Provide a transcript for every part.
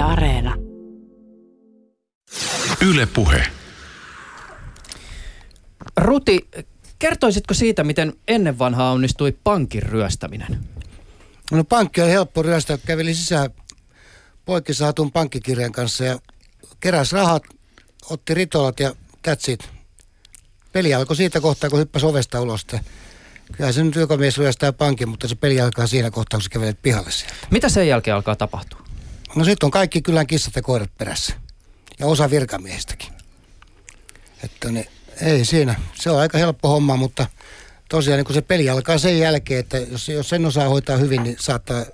Yle Areena. Yle Puhe. Ruti, kertoisitko siitä, miten ennen vanhaa onnistui pankin ryöstäminen? No pankki oli helppo ryöstää. Käveli sisään poikki saatun pankkikirjan kanssa ja keräs rahat, otti ritolat ja that's it. Peli alkoi siitä kohtaa, kun hyppäsi ovesta ulos. Kyllä se nyt ryöstää pankin, mutta se peli alkaa siinä kohtaa, kun sä kävelet pihalle sieltä. Mitä sen jälkeen alkaa tapahtua? No sitten on kaikki kylän kissat ja koirat perässä. Ja osa virkamiehistäkin. Että ne, ei siinä. Se on aika helppo homma, mutta tosiaan niin kun se peli alkaa sen jälkeen, että jos, jos sen osaa hoitaa hyvin, niin saattaa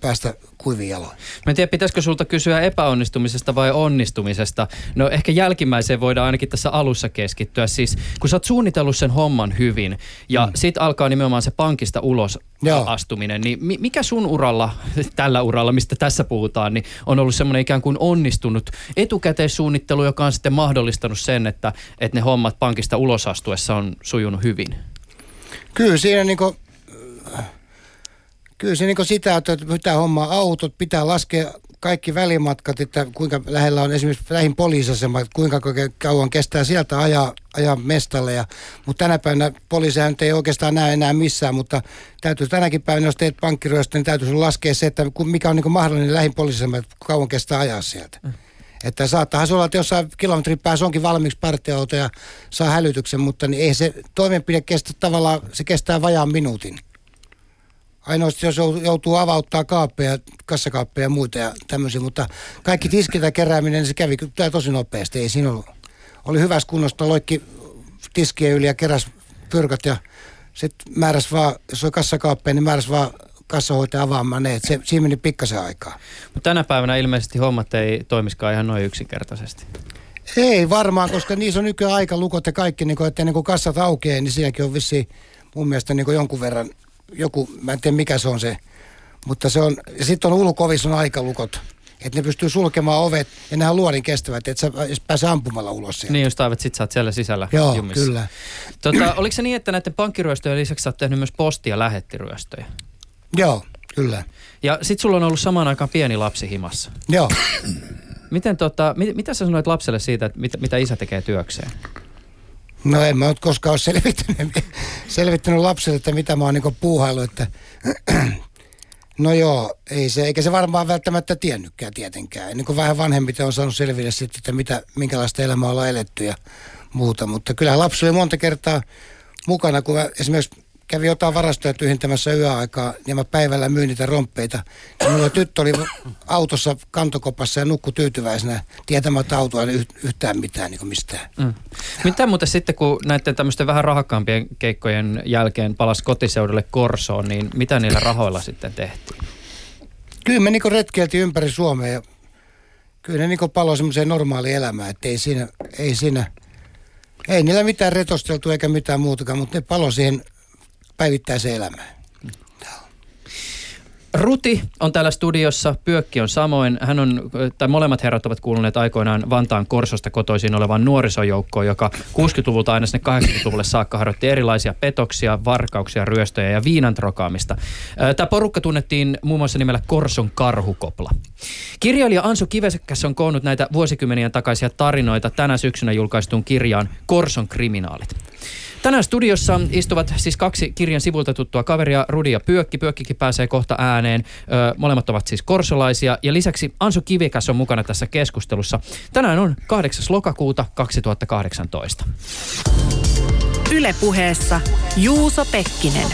päästä kuivin jaloin. Mä en tiedä, pitäisikö sulta kysyä epäonnistumisesta vai onnistumisesta. No ehkä jälkimmäiseen voidaan ainakin tässä alussa keskittyä. Siis kun sä oot suunnitellut sen homman hyvin ja mm. sit alkaa nimenomaan se pankista ulos Joo. astuminen, niin mikä sun uralla, tällä uralla, mistä tässä puhutaan, niin on ollut semmoinen ikään kuin onnistunut etukäteissuunnittelu, joka on sitten mahdollistanut sen, että, että ne hommat pankista ulos astuessa on sujunut hyvin? Kyllä siinä niin kuin Kyllä se niin sitä, että pitää hommaa autot, pitää laskea kaikki välimatkat, että kuinka lähellä on esimerkiksi lähin poliisasema, että kuinka kauan kestää sieltä ajaa, ajaa mestalle. Ja, mutta tänä päivänä poliiseja ei oikeastaan näe enää missään, mutta täytyy tänäkin päivänä, jos teet pankkiryöstä, niin täytyy laskea se, että mikä on niin mahdollinen lähin poliisasema, että kauan kestää ajaa sieltä. Mm. Että saattaa se olla, että jossain kilometrin päässä onkin valmiiksi partioauto ja saa hälytyksen, mutta niin ei se toimenpide kestä tavallaan, se kestää vajaan minuutin. Ainoastaan jos joutuu avauttaa kaappeja, kassakaappeja ja muita ja tämmöisiä, mutta kaikki tiskiltä kerääminen, se kävi kyllä tosi nopeasti. Ei siinä ollut. Oli hyvässä kunnosta, loikki tiskien yli ja keräs pyrkät ja sitten määräs vaan, jos on kassakaappeja, niin määräs vaan kassahoitaja avaamaan ne. Se, siinä meni pikkasen aikaa. Mutta tänä päivänä ilmeisesti hommat ei toimiskaan ihan noin yksinkertaisesti. Ei varmaan, koska niissä on nykyään aika lukot ja kaikki, niin kuin, että ennen kuin kassat aukeaa, niin sielläkin on vissi mun mielestä niin jonkun verran joku, mä en tiedä mikä se on se, mutta se on, ja sitten on ulkovissa on aikalukot. Että ne pystyy sulkemaan ovet ja nehän luodin kestävät, että sä pääse ampumalla ulos sieltä. Niin just aivan, sit sä oot siellä sisällä Joo, jumissa. kyllä. Tota, oliko se niin, että näiden pankkiryöstöjen lisäksi sä oot tehnyt myös posti- ja lähettiryöstöjä? Joo, kyllä. Ja sit sulla on ollut samaan aikaan pieni lapsi himassa. Joo. Miten tota, mit, mitä sä sanoit lapselle siitä, että mit, mitä isä tekee työkseen? No en mä ole koskaan ole selvittänyt, selvittänyt lapsille, että mitä mä oon niin puuhailu, että no joo, ei se, eikä se varmaan välttämättä tiennytkään tietenkään. Ennen kuin vähän vanhemmiten on saanut selville sitten, että mitä, minkälaista elämää ollaan eletty ja muuta. Mutta kyllä lapsi oli monta kertaa mukana, kun esimerkiksi kävi jotain varastoja tyhjentämässä yöaikaa ja mä päivällä myin niitä romppeita. Ja mulla tyttö oli autossa kantokopassa ja nukku tyytyväisenä tietämättä autoa ei yhtään mitään niin mistään. Mm. Mitä muuten sitten, kun näiden tämmöisten vähän rahakkaampien keikkojen jälkeen palasi kotiseudulle Korsoon, niin mitä niillä rahoilla sitten tehtiin? Kyllä me niin retkeiltiin ympäri Suomea ja kyllä ne niin palo semmoiseen normaaliin elämään, että ei siinä, ei siinä, ei niillä mitään retosteltu eikä mitään muutakaan, mutta ne palo siihen päivittäiseen elämään. Ruti on täällä studiossa, Pyökki on samoin. Hän on, tai molemmat herrat ovat kuuluneet aikoinaan Vantaan Korsosta kotoisin olevan nuorisojoukkoon, joka 60-luvulta aina sinne 80-luvulle saakka harjoitti erilaisia petoksia, varkauksia, ryöstöjä ja viinan trokaamista. Tämä porukka tunnettiin muun muassa nimellä Korson karhukopla. Kirjailija Ansu Kivesäkäs on koonnut näitä vuosikymmenien takaisia tarinoita tänä syksynä julkaistuun kirjaan Korson kriminaalit. Tänään studiossa istuvat siis kaksi kirjan sivulta tuttua kaveria, Rudi ja Pyökki. Pyökkikin pääsee kohta ääneen. Ö, molemmat ovat siis korsolaisia. Ja lisäksi Ansu Kivikäs on mukana tässä keskustelussa. Tänään on 8. lokakuuta 2018. Ylepuheessa Juuso Pekkinen.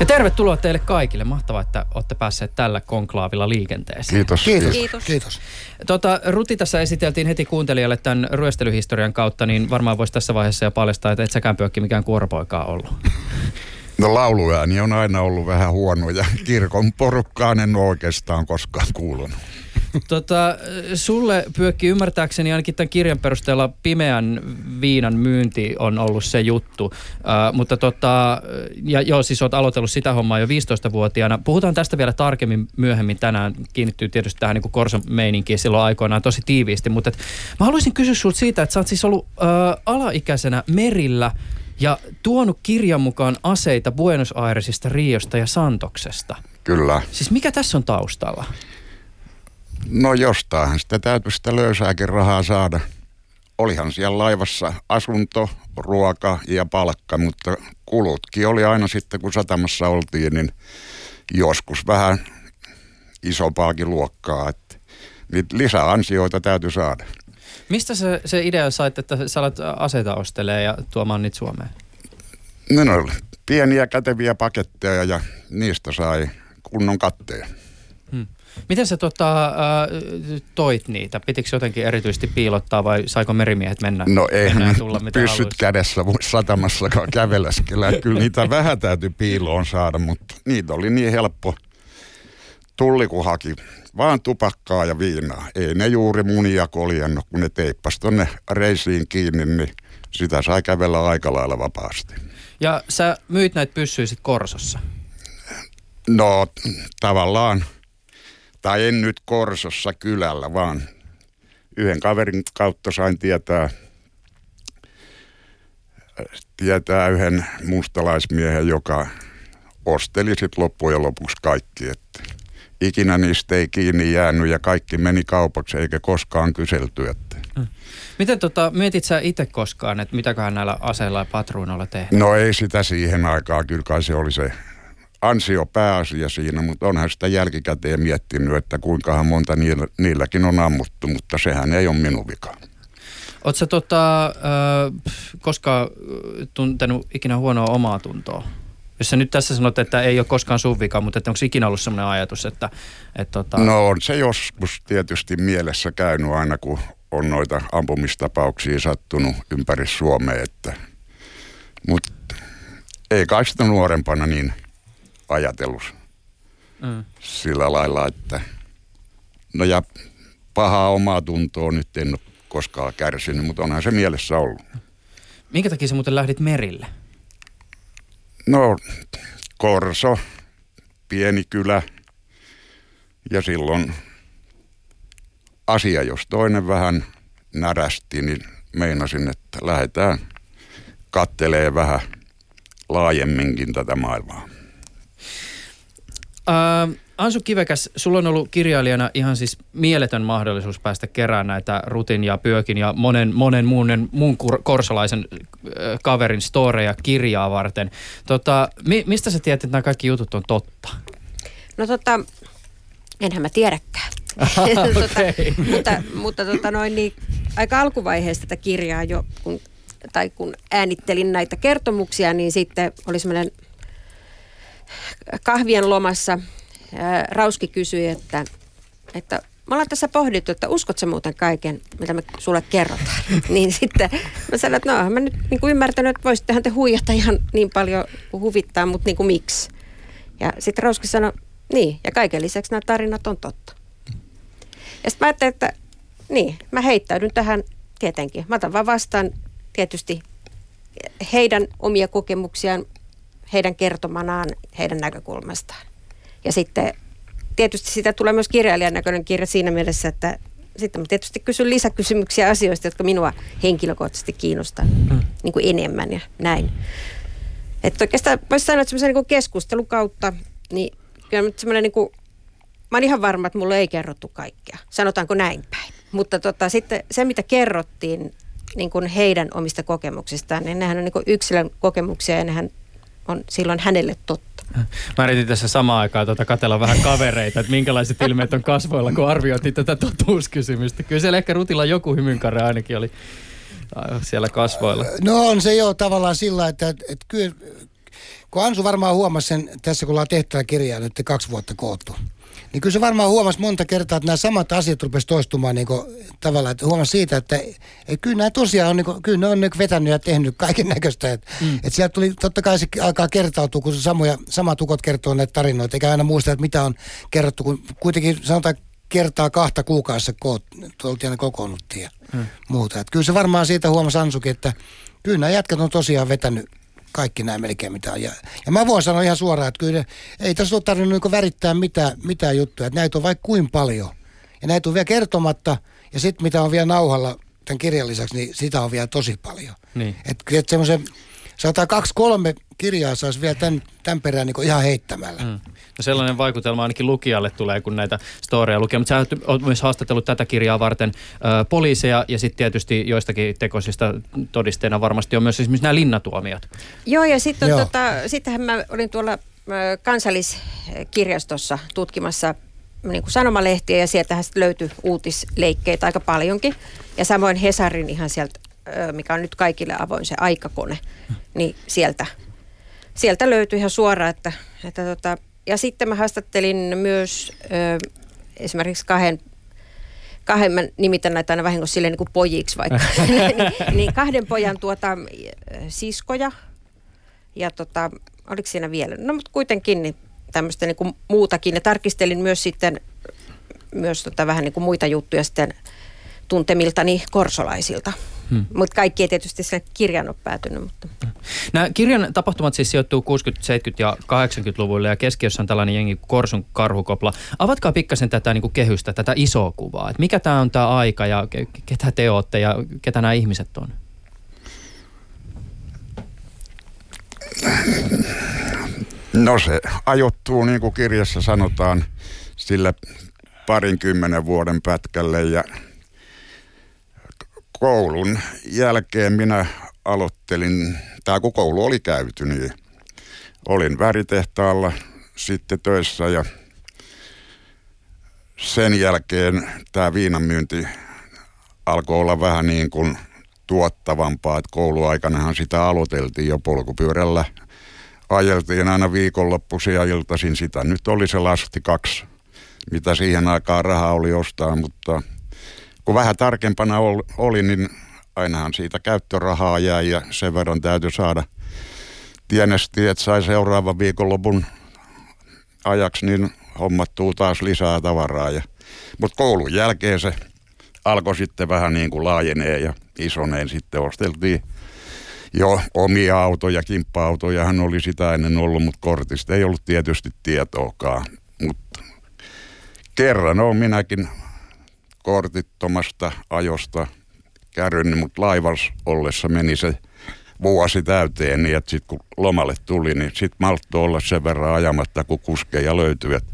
Ja tervetuloa teille kaikille. Mahtavaa, että olette päässeet tällä konklaavilla liikenteeseen. Kiitos. Kiitos. Kiitos. Kiitos. Tota, Ruti tässä esiteltiin heti kuuntelijalle tämän ryöstelyhistorian kautta, niin varmaan voisi tässä vaiheessa jo paljastaa, että et säkään pyökki mikään kuoropoikaa ollut. No lauluääni on aina ollut vähän huono ja kirkon porukkaan en oikeastaan koskaan kuulunut. Tota, sulle Pyökki ymmärtääkseni ainakin tämän kirjan perusteella pimeän viinan myynti on ollut se juttu. Uh, mutta tota, ja joo, siis olet aloitellut sitä hommaa jo 15-vuotiaana. Puhutaan tästä vielä tarkemmin myöhemmin tänään. Kiinnittyy tietysti tähän niin Korson meininkiin silloin aikoinaan tosi tiiviisti. Mutta et, mä haluaisin kysyä sinulta siitä, että sä oot siis ollut uh, alaikäisenä merillä ja tuonut kirjan mukaan aseita Buenos Airesista, Riosta ja Santoksesta. Kyllä. Siis mikä tässä on taustalla? No jostain sitä täytyy sitä löysääkin rahaa saada. Olihan siellä laivassa asunto, ruoka ja palkka, mutta kulutkin oli aina sitten, kun satamassa oltiin, niin joskus vähän isompaakin luokkaa. Että niitä lisäansioita täytyy saada. Mistä se, se idea sait, että sä alat aseita ostelee ja tuomaan niitä Suomeen? No, no pieniä käteviä paketteja ja niistä sai kunnon katteen. Miten sä tota, äh, toit niitä? Pitikö jotenkin erityisesti piilottaa vai saiko merimiehet mennä? No eihän tulla, mitä pyssyt haluaisi? kädessä satamassakaan käveleskellä. Kyllä niitä vähän täytyy piiloon saada, mutta niitä oli niin helppo. Tulli kun haki vaan tupakkaa ja viinaa. Ei ne juuri munia koljennut, kun ne teippas tonne reisiin kiinni, niin sitä sai kävellä aika lailla vapaasti. Ja sä myit näitä pyssyjä sit Korsossa. No tavallaan, tai en nyt Korsossa kylällä, vaan yhden kaverin kautta sain tietää, tietää yhden mustalaismiehen, joka osteli sitten loppujen lopuksi kaikki. Että ikinä niistä ei kiinni jäänyt ja kaikki meni kaupaksi eikä koskaan kyselty. Että. Miten tota, mietit sä itse koskaan, että mitäköhän näillä aseilla ja patruunoilla tehdään? No ei sitä siihen aikaan, kyllä kai se oli se ansio pääasia siinä, mutta onhan sitä jälkikäteen miettinyt, että kuinkahan monta niillä, niilläkin on ammuttu, mutta sehän ei ole minun vika. Oletko sä tota, äh, koskaan tuntenut ikinä huonoa omaa tuntoa? Jos sä nyt tässä sanot, että ei ole koskaan sun vika, mutta että onko ikinä ollut sellainen ajatus, että... että tota... No on se joskus tietysti mielessä käynyt aina, kun on noita ampumistapauksia sattunut ympäri Suomea, että... Mutta ei kai sitä nuorempana niin ajatellut Mm. sillä lailla, että... No ja pahaa omaa tuntoa nyt en ole koskaan kärsinyt, mutta onhan se mielessä ollut. Minkä takia sä muuten lähdit merille? No, Korso, pieni kylä. Ja silloin asia, jos toinen vähän närästi, niin meinasin, että lähdetään kattelee vähän laajemminkin tätä maailmaa. Ää, Ansu Kivekäs, sulla on ollut kirjailijana ihan siis mieletön mahdollisuus päästä kerään näitä Rutin ja Pyökin ja monen, monen muun, muun kur- korsolaisen äh, kaverin storeja kirjaa varten. Tota, mi, mistä sä tiedät, että nämä kaikki jutut on totta? No tota, enhän mä tiedäkään. Okei. tota, mutta mutta tota noin, niin, aika alkuvaiheessa tätä kirjaa jo, kun, tai kun äänittelin näitä kertomuksia, niin sitten oli semmoinen kahvien lomassa. Ää, Rauski kysyi, että, että me ollaan tässä pohdittu, että uskot sä muuten kaiken, mitä me sulle kerrotaan. niin sitten mä sanoin, että no mä nyt niin kuin ymmärtänyt, että voisittehan te huijata ihan niin paljon kuin huvittaa, mutta niin kuin miksi. Ja sitten Rauski sanoi, niin, ja kaiken lisäksi nämä tarinat on totta. Ja sitten mä ajattelin, että niin, mä heittäydyn tähän tietenkin. Mä otan vaan vastaan tietysti heidän omia kokemuksiaan, heidän kertomanaan, heidän näkökulmastaan. Ja sitten tietysti sitä tulee myös kirjailijan näköinen kirja siinä mielessä, että sitten mä tietysti kysyn lisäkysymyksiä asioista, jotka minua henkilökohtaisesti kiinnostaa mm. niin kuin enemmän ja näin. Että oikeastaan voisi sanoa, että semmoisen niin keskustelun kautta, niin kyllä nyt semmoinen niin kuin, mä oon ihan varma, että mulle ei kerrottu kaikkea. Sanotaanko näin päin. Mutta tota, sitten se, mitä kerrottiin niin kuin heidän omista kokemuksistaan, niin nehän on niin kuin yksilön kokemuksia ja nehän on silloin hänelle totta. Mä yritin tässä samaan aikaan tuota katella vähän kavereita, että minkälaiset ilmeet on kasvoilla, kun arvioitiin tätä totuuskysymystä. Kyllä siellä ehkä Rutilla joku hymynkare ainakin oli äh, siellä kasvoilla. No on se jo tavallaan sillä, että, että, että kyllä, kun Ansu varmaan huomasi sen tässä, kun ollaan tehtävä kirjaa nyt kaksi vuotta koottu, niin kyllä se varmaan huomasi monta kertaa, että nämä samat asiat rupesi toistumaan niin kuin, tavallaan, että huomasi siitä, että, että kyllä nämä tosiaan on, niin kuin, kyllä ne on niin vetänyt ja tehnyt kaiken näköistä. Että, mm. että sieltä tuli, totta kai se alkaa kertautua, kun se samoja, samat ukot kertoo näitä tarinoita, eikä aina muista, että mitä on kerrottu, kun kuitenkin sanotaan kertaa kahta kuukaudessa koot, oltiin aina kokoonnuttiin ja mm. muuta. Että kyllä se varmaan siitä huomasi Ansukin, että kyllä nämä jätkät on tosiaan vetänyt kaikki nämä melkein mitä on. Ja, ja mä voin sanoa ihan suoraan, että kyllä ei tässä ole tarvinnut niin värittää mitään, mitään juttuja. Että näitä on vaikka kuin paljon. Ja näitä on vielä kertomatta. Ja sitten mitä on vielä nauhalla tämän kirjan lisäksi, niin sitä on vielä tosi paljon. Niin. Että et semmoisen Sanotaan kaksi, kolme kirjaa saisi vielä tämän, tämän perään niin ihan heittämällä. Mm. No sellainen vaikutelma ainakin lukijalle tulee, kun näitä storeja lukee. Mutta sä oot myös haastatellut tätä kirjaa varten ö, poliiseja ja sitten tietysti joistakin tekoisista todisteena varmasti on myös esimerkiksi nämä linnatuomiot. Joo, ja sitten tota, sittenhän mä olin tuolla ö, kansalliskirjastossa tutkimassa niin kuin sanomalehtiä ja sieltähän löytyi uutisleikkeitä aika paljonkin. Ja samoin Hesarin ihan sieltä, mikä on nyt kaikille avoin se aikakone, niin sieltä, sieltä löytyi ihan suoraan, että, että tota, ja sitten mä haastattelin myös ö, esimerkiksi kahden kahden, mä nimitän näitä aina vahingossa silleen niin kuin pojiksi vaikka, niin, niin kahden pojan tuota, siskoja. Ja tota, oliko siinä vielä, no mutta kuitenkin niin tämmöistä niin kuin muutakin. Ja tarkistelin myös sitten myös tota vähän niin kuin muita juttuja sitten tuntemiltani korsolaisilta. Hmm. Mutta kaikki ei tietysti sen kirjan ole päätynyt. Mutta. Nämä kirjan tapahtumat siis sijoittuu 60-, 70- ja 80-luvulle ja keskiössä on tällainen jengi Korsun karhukopla. Avatkaa pikkasen tätä niin kuin kehystä, tätä isoa kuvaa. Et mikä tämä on tämä aika ja ketä te olette ja ketä nämä ihmiset on? No se ajoittuu, niin kuin kirjassa sanotaan, sillä parinkymmenen vuoden pätkälle ja koulun jälkeen minä aloittelin, tämä kun koulu oli käyty, niin olin väritehtaalla sitten töissä ja sen jälkeen tämä viinanmyynti alkoi olla vähän niin kuin tuottavampaa, että kouluaikanahan sitä aloiteltiin jo polkupyörällä. Ajeltiin aina viikonloppuisin ja iltaisin sitä. Nyt oli se lasti kaksi, mitä siihen aikaan rahaa oli ostaa, mutta – kun vähän tarkempana oli, niin ainahan siitä käyttörahaa jäi ja sen verran täytyy saada. Tienesti, että sai seuraavan viikonlopun ajaksi, niin hommattuu taas lisää tavaraa. Ja, mutta koulun jälkeen se alkoi sitten vähän niin kuin laajenee ja isoneen sitten osteltiin jo omia autoja, kimppa-autoja hän oli sitä ennen ollut, mutta kortista ei ollut tietysti tietoakaan. Mutta kerran on minäkin kortittomasta ajosta kärryn, mutta laivas ollessa meni se vuosi täyteen, niin että sitten kun lomalle tuli, niin sitten malttoi olla sen verran ajamatta, kun kuskeja löytyi, että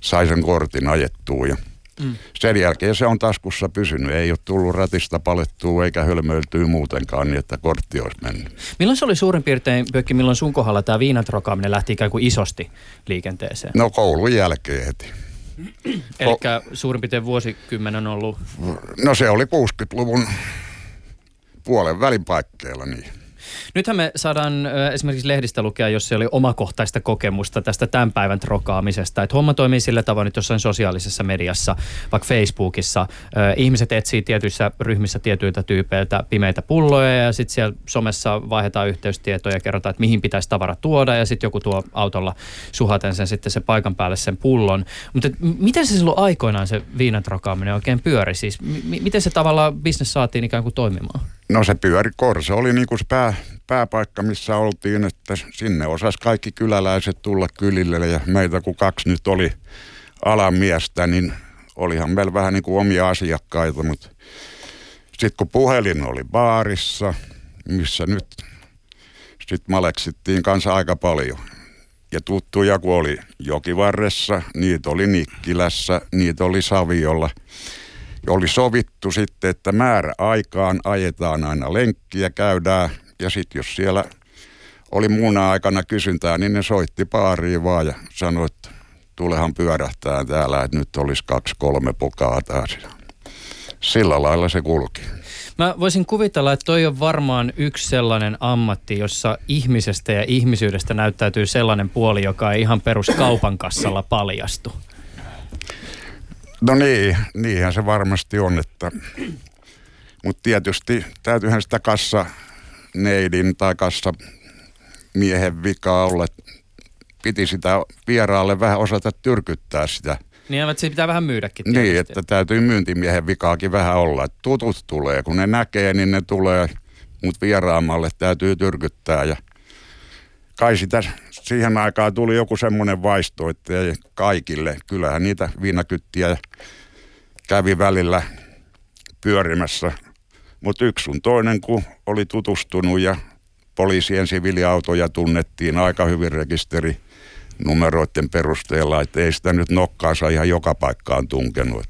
sai sen kortin ajettua ja Mm. Sen jälkeen se on taskussa pysynyt. Ei ole tullut ratista palettua eikä hölmöiltyä muutenkaan niin, että kortti olisi mennyt. Milloin se oli suurin piirtein, Pökki, milloin sun kohdalla tämä viinatrokaaminen lähti ikään kuin isosti liikenteeseen? No koulun jälkeen heti. Eli suurin piirtein vuosikymmen on ollut? No se oli 60-luvun puolen välin paikkeilla niin. Nythän me saadaan esimerkiksi lehdistä lukea, jos se oli omakohtaista kokemusta tästä tämän päivän trokaamisesta. Että homma toimii sillä tavoin, että jossain sosiaalisessa mediassa, vaikka Facebookissa, ihmiset etsii tietyissä ryhmissä tietyiltä tyypeiltä pimeitä pulloja ja sitten siellä somessa vaihdetaan yhteystietoja ja kerrotaan, että mihin pitäisi tavara tuoda ja sitten joku tuo autolla suhaten sen sitten se paikan päälle sen pullon. Mutta miten se silloin aikoinaan se viinan trokaaminen oikein pyöri? Siis m- miten se tavallaan bisnes saatiin ikään kuin toimimaan? No se pyöri, Korso oli niin kuin se pää, pääpaikka, missä oltiin, että sinne osas kaikki kyläläiset tulla kylille ja meitä kun kaksi nyt oli alamiestä, niin olihan meillä vähän niin kuin omia asiakkaita, mutta sitten kun puhelin oli baarissa, missä nyt sitten maleksittiin kanssa aika paljon. Ja tuttuja kun oli Jokivarressa, niitä oli Nikkilässä, niitä oli Saviolla. Ja oli sovittu sitten, että määrä aikaan ajetaan aina lenkkiä, käydään ja sitten jos siellä oli muuna aikana kysyntää, niin ne soitti paariin vaan ja sanoi, että tulehan pyörähtää täällä, että nyt olisi kaksi, kolme pokaa taas. Sillä lailla se kulki. Mä voisin kuvitella, että toi on varmaan yksi sellainen ammatti, jossa ihmisestä ja ihmisyydestä näyttäytyy sellainen puoli, joka ei ihan perus kaupan kassalla paljastu. No niin, niinhän se varmasti on, että mutta tietysti täytyyhän sitä kassa neidin tai kassa miehen vika olla. Piti sitä vieraalle vähän osata tyrkyttää sitä. Niin, että se pitää vähän myydäkin. Tietysti. Niin, että täytyy myyntimiehen vikaakin vähän olla. Tutut tulee, kun ne näkee, niin ne tulee, mutta vieraamalle täytyy tyrkyttää. Ja kai sitä siihen aikaan tuli joku semmoinen vaisto, että ei kaikille. Kyllähän niitä viinakyttiä kävi välillä pyörimässä – mutta yksi sun toinen, kun oli tutustunut ja poliisien siviiliautoja tunnettiin aika hyvin rekisteri numeroiden perusteella, että ei sitä nyt nokkaansa ihan joka paikkaan tunkenut.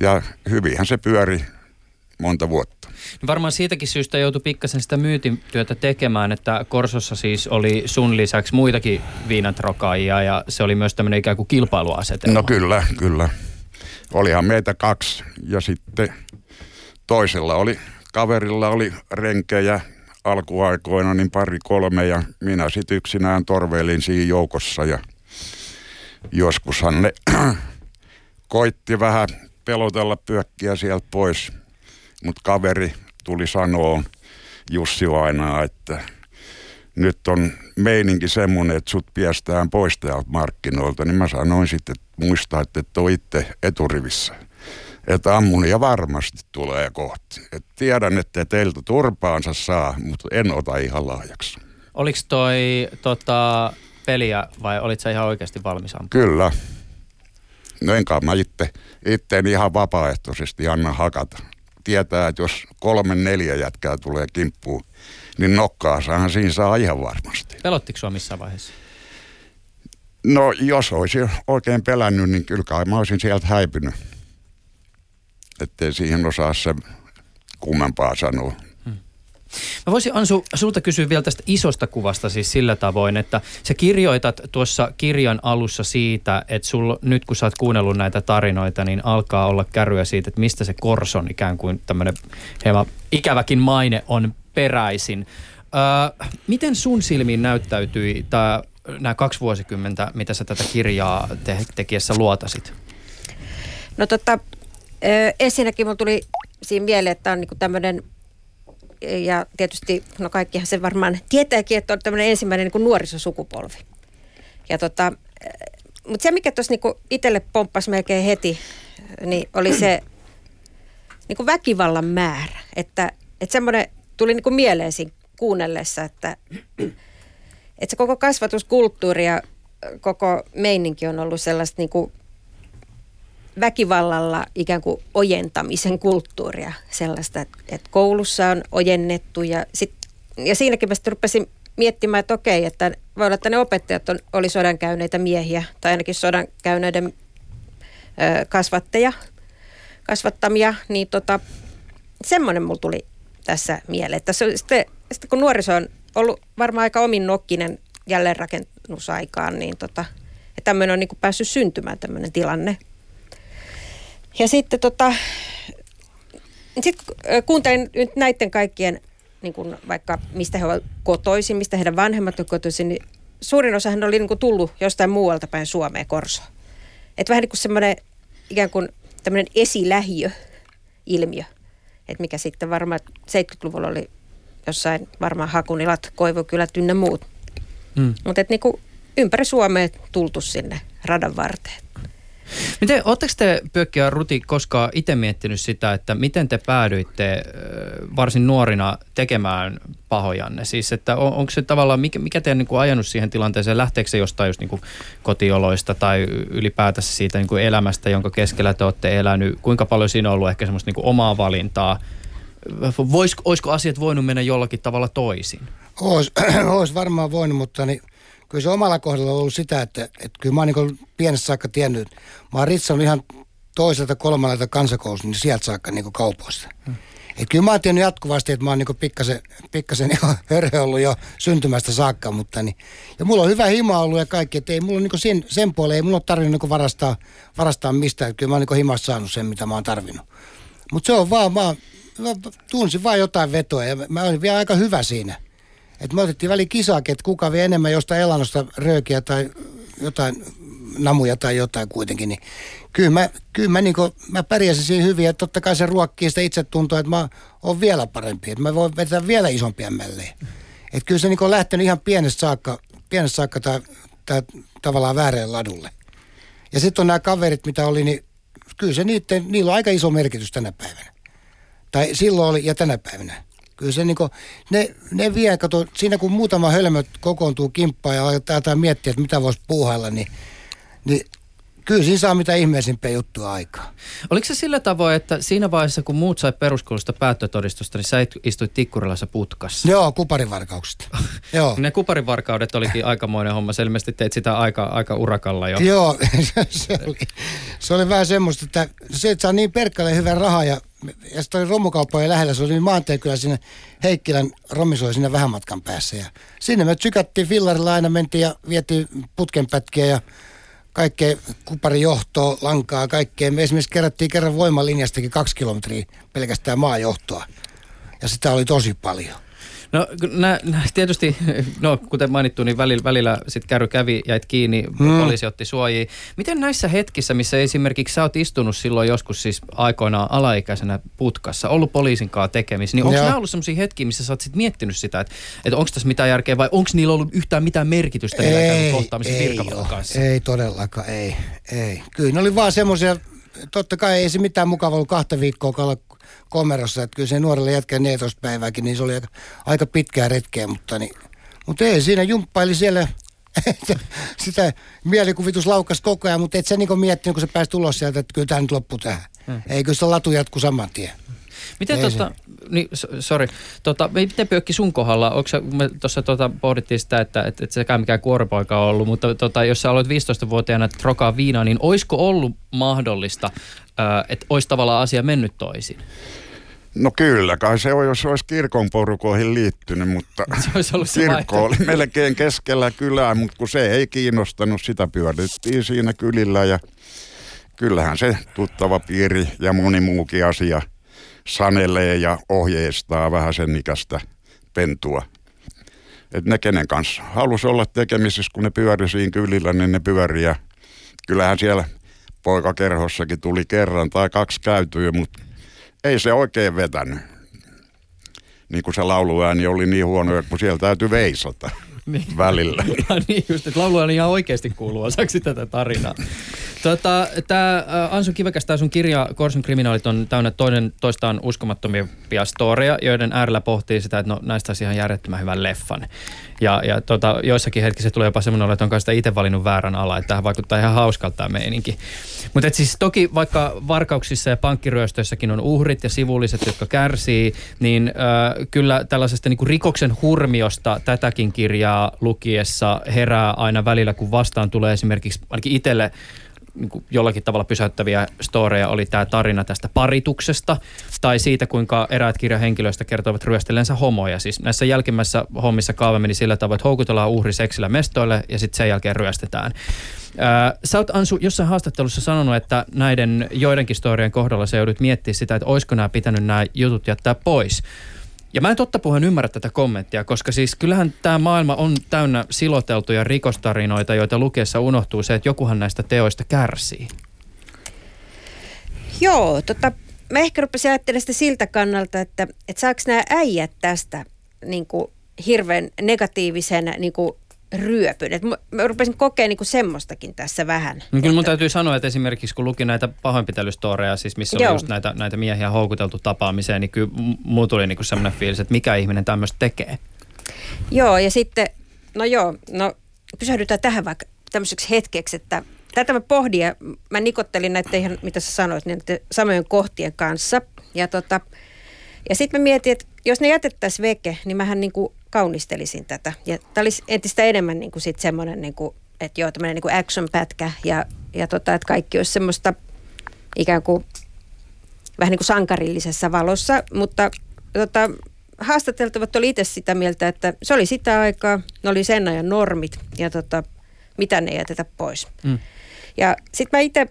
Ja hyvinhän se pyöri monta vuotta. No varmaan siitäkin syystä joutui pikkasen sitä myytintyötä tekemään, että Korsossa siis oli sun lisäksi muitakin viinatrokaajia ja se oli myös tämmöinen ikään kuin kilpailuasetelma. No kyllä, kyllä. Olihan meitä kaksi ja sitten toisella oli, kaverilla oli renkejä alkuaikoina niin pari kolme ja minä sitten yksinään torveilin siinä joukossa ja joskushan ne koitti vähän pelotella pyökkiä sieltä pois, mutta kaveri tuli sanoa Jussi aina, että nyt on meininki semmoinen, että sut piestään pois täältä markkinoilta, niin mä sanoin sitten, että muista, että et ole itse eturivissä. Että ammunia varmasti tulee kohti. Et tiedän, että teiltä turpaansa saa, mutta en ota ihan lahjaksi. Oliko toi tota, peliä vai olit sä ihan oikeasti valmis ampumaan? Kyllä. No enkä mä itse, itteeni ihan vapaaehtoisesti anna hakata. Tietää, että jos kolme neljä jätkää tulee kimppuun, niin nokkaasahan siinä saa ihan varmasti. Pelottiko sua missään vaiheessa? No jos olisi oikein pelännyt, niin kyllä kai mä olisin sieltä häipynyt. Ettei siihen osaa se kummempaa sanoa. Mä voisin Ansu sulta kysyä vielä tästä isosta kuvasta siis sillä tavoin, että sä kirjoitat tuossa kirjan alussa siitä, että sul, nyt kun sä oot kuunnellut näitä tarinoita, niin alkaa olla käryä siitä, että mistä se Korson ikään kuin tämmöinen hieman ikäväkin maine on peräisin. Öö, miten sun silmiin näyttäytyi tämä nämä kaksi vuosikymmentä, mitä sä tätä kirjaa te- tekiessä luotasit? No tota, ensinnäkin mun tuli siinä mieleen, että on niinku tämmöinen ja tietysti, no kaikkihan se varmaan tietääkin, että on tämmöinen ensimmäinen niin nuorisosukupolvi. Ja tota, mutta se, mikä tuossa niin itselle pomppasi melkein heti, niin oli se niin kuin väkivallan määrä. Että, että semmoinen tuli niin kuin mieleen siinä kuunnellessa, että, että se koko kasvatuskulttuuri ja koko meininki on ollut sellaista niin kuin väkivallalla ikään kuin ojentamisen kulttuuria sellaista, että, koulussa on ojennettu ja, sit, ja siinäkin mä sitten rupesin miettimään, että okei, että voi olla, että ne opettajat on, oli sodan käyneitä miehiä tai ainakin sodan käyneiden ö, kasvatteja, kasvattamia, niin tota, semmoinen mulla tuli tässä mieleen. Että se, sitten, sitten kun nuoriso on ollut varmaan aika omin nokkinen jälleenrakennusaikaan, niin tota, tämmöinen on niin päässyt syntymään tämmöinen tilanne – ja sitten tota, sit kuuntelin nyt näiden kaikkien, niin kun vaikka mistä he ovat kotoisin, mistä heidän vanhemmat ovat kotoisin, niin suurin osa oli niin tullut jostain muualta päin Suomeen Korso. Että vähän niin kuin semmoinen ikään kuin tämmöinen esilähiö-ilmiö. Että mikä sitten varmaan 70-luvulla oli jossain varmaan Hakunilat, Koivukylät ynnä muut. Mm. Mutta että niin ympäri Suomea tultu sinne radan varteen. Miten, oletteko te Pyökki ja Ruti koskaan itse miettinyt sitä, että miten te päädyitte varsin nuorina tekemään pahojanne? Siis, että on, onko se tavallaan, mikä, mikä te on niin ajanut siihen tilanteeseen, lähteekö se jostain just niin kuin kotioloista tai ylipäätänsä siitä niin kuin elämästä, jonka keskellä te olette elänyt? Kuinka paljon siinä on ollut ehkä semmoista niin kuin omaa valintaa? Vois, olisiko asiat voinut mennä jollakin tavalla toisin? Ois, ois varmaan voinut, mutta niin kyllä se omalla kohdalla on ollut sitä, että, että kyllä mä oon niin pienestä saakka tiennyt, mä oon ritsannut ihan toiselta kolmannelta kansakoulusta, niin sieltä saakka niin kaupoista. Hmm. Et kyllä mä oon tiennyt jatkuvasti, että mä oon niin pikkasen, pikkasen hörhö ollut jo syntymästä saakka, mutta niin, ja mulla on hyvä hima ollut ja kaikki, että ei mulla niin sen, sen puoleen, ei mulla ole tarvinnut niin varastaa, varastaa mistään, että kyllä mä oon niin himasta saanut sen, mitä mä oon tarvinnut. Mutta se on vaan, mä, mä tunsin vaan jotain vetoa ja mä olin vielä aika hyvä siinä. Et me otettiin väliin kisaakin, että kuka vie enemmän jostain elannosta röökiä tai jotain namuja tai jotain kuitenkin, niin kyllä mä, kyllä mä, niin kuin, mä pärjäsin siinä hyvin, että totta kai se ruokkii sitä itse tuntuu, että mä oon vielä parempi, että mä voin vetää vielä isompia mellejä. Että kyllä se niin on lähtenyt ihan pienestä saakka, pienestä saakka tää, tää, tavallaan väärälle ladulle. Ja sitten on nämä kaverit, mitä oli, niin kyllä se niiden, niillä on aika iso merkitys tänä päivänä. Tai silloin oli ja tänä päivänä. Kyllä se niin kuin, ne, ne vie, kato, siinä kun muutama hölmö kokoontuu kimppaan ja aletaan miettiä, että mitä voisi puuhailla, niin, niin kyllä siinä saa mitä ihmeisimpiä juttuja aikaa. Oliko se sillä tavoin, että siinä vaiheessa, kun muut sai peruskoulusta päättötodistusta, niin sä it- istuit Tikkurilassa putkassa? Joo, kuparivarkauksesta. Joo. Ne kuparivarkaudet olikin aikamoinen homma. Sä ilmeisesti teit sitä aika, aika urakalla jo. Joo, se oli, se oli vähän semmoista, että se, että saa niin perkkaleen hyvän rahaa ja, ja sitten oli romukauppojen lähellä, se oli maanteen kyllä sinne Heikkilän romisoi siinä vähän matkan päässä. Ja sinne me tsykättiin fillarilla aina, mentiin ja vietiin putkenpätkiä ja kaikkea kuparijohtoa, lankaa, kaikkea. Me esimerkiksi kerättiin kerran voimalinjastakin kaksi kilometriä pelkästään maajohtoa. Ja sitä oli tosi paljon. No nä, nä, tietysti, no kuten mainittu, niin välillä, välillä sit kärry kävi, jäit kiinni, mm. poliisi otti suojia. Miten näissä hetkissä, missä esimerkiksi sä oot istunut silloin joskus siis aikoinaan alaikäisenä putkassa, ollut poliisin kanssa tekemisissä, niin onko nämä ollut sellaisia hetkiä, missä sä oot sit miettinyt sitä, että, että onko tässä mitään järkeä vai onko niillä ollut yhtään mitään merkitystä niillä kohtaamisen virkavallan kanssa? Ei todellakaan, ei, ei. Kyllä ne oli vaan semmoisia, totta kai ei se mitään mukavaa ollut kahta viikkoa komerossa, että kyllä se nuorelle jätkän 14 päivääkin, niin se oli aika, aika pitkää retkeä, mutta, niin, mutta ei siinä jumppaili siellä sitä mielikuvitus laukas koko ajan, mutta et sä niinku miettinyt, kun sä pääsit ulos sieltä, että kyllä tämä nyt loppu tähän. Hmm. Eikö se latu jatku saman tien? Miten tota, niin, so- sorry, tota, miten Pyökki sun kohdalla, onko sä, me tuossa tota, pohdittiin sitä, että et, et sekään mikään kuoropoika on ollut, mutta tota, jos sä aloit 15-vuotiaana trokaa viinaa, niin olisiko ollut mahdollista, että olisi tavallaan asia mennyt toisin? No kyllä, kai se on, jos olisi kirkon porukoihin liittynyt, mutta Se olisi ollut se kirkko vaihtoehto. oli melkein keskellä kylää, mutta kun se ei kiinnostanut, sitä pyörittiin siinä kylillä ja kyllähän se tuttava piiri ja moni muukin asia sanelee ja ohjeistaa vähän sen ikäistä pentua. Et ne kenen kanssa halusi olla tekemisissä, kun ne pyöri siinä kylillä, niin ne pyöri ja kyllähän siellä poikakerhossakin tuli kerran tai kaksi käytyä, mutta ei se oikein vetänyt. Niin kuin se lauluääni oli niin huono, kun siellä täytyy veisata Niin. välillä. niin just, että lauluääni ihan oikeasti kuuluu osaksi tätä tarinaa. Tota, tämä Ansu Kivekäs, tämä sun kirja Korsun kriminaalit on täynnä toinen toistaan uskomattomia storeja, joiden äärellä pohtii sitä, että no, näistä olisi ihan järjettömän hyvän leffan. Ja, ja tota, joissakin hetkissä tulee jopa semmoinen olo, että onko sitä itse valinnut väärän ala, että tähän vaikuttaa ihan hauskalta tämä meininki. Mutta siis toki vaikka varkauksissa ja pankkiryöstöissäkin on uhrit ja sivulliset, jotka kärsii, niin äh, kyllä tällaisesta niin rikoksen hurmiosta tätäkin kirjaa lukiessa herää aina välillä, kun vastaan tulee esimerkiksi ainakin itselle niin kuin jollakin tavalla pysäyttäviä storeja oli tämä tarina tästä parituksesta tai siitä, kuinka eräät kirjan henkilöistä kertoivat ryöstellensä homoja. Siis näissä jälkimmäisissä hommissa kaava meni sillä tavoin, että houkutellaan uhri seksillä mestoille ja sitten sen jälkeen ryöstetään. Ää, Sä oot Ansu jossain haastattelussa sanonut, että näiden joidenkin storien kohdalla sä joudut miettimään sitä, että olisiko nämä pitänyt nämä jutut jättää pois. Ja mä en totta puheen ymmärrä tätä kommenttia, koska siis kyllähän tämä maailma on täynnä siloteltuja rikostarinoita, joita lukiessa unohtuu se, että jokuhan näistä teoista kärsii. Joo, tota, mä ehkä rupesin ajattelemaan sitä siltä kannalta, että, että saako nämä äijät tästä niin kuin, hirveän negatiivisen niin kuin, ryöpyn. Et mä, mä rupesin kokea niin kuin semmoistakin tässä vähän. No kyllä mun Että- täytyy sanoa, että esimerkiksi kun luki näitä pahoinpitelystoreja, siis missä oli Joo. just näitä, näitä miehiä houkuteltu tapaamiseen, niin kyllä m- mulla tuli niinku semmoinen fiilis, että mikä ihminen tämmöistä tekee. Joo, ja sitten, no joo, no pysähdytään tähän vaikka tämmöiseksi hetkeksi, että tätä mä pohdin ja mä nikottelin näitä ihan, mitä sä sanoit, niin näiden samojen kohtien kanssa. Ja, tota, ja sitten mä mietin, että jos ne jätettäisiin veke, niin mähän niinku kaunistelisin tätä. Ja tämä olisi entistä enemmän niinku sit semmoinen, niinku, että joo, tämmöinen niinku action-pätkä ja, ja tota, että kaikki olisi semmoista ikään kuin vähän niin kuin sankarillisessa valossa, mutta tota, haastateltavat oli itse sitä mieltä, että se oli sitä aikaa, ne oli sen ajan normit ja tota, mitä ne ei jätetä pois. Mm. Ja sitten mä itse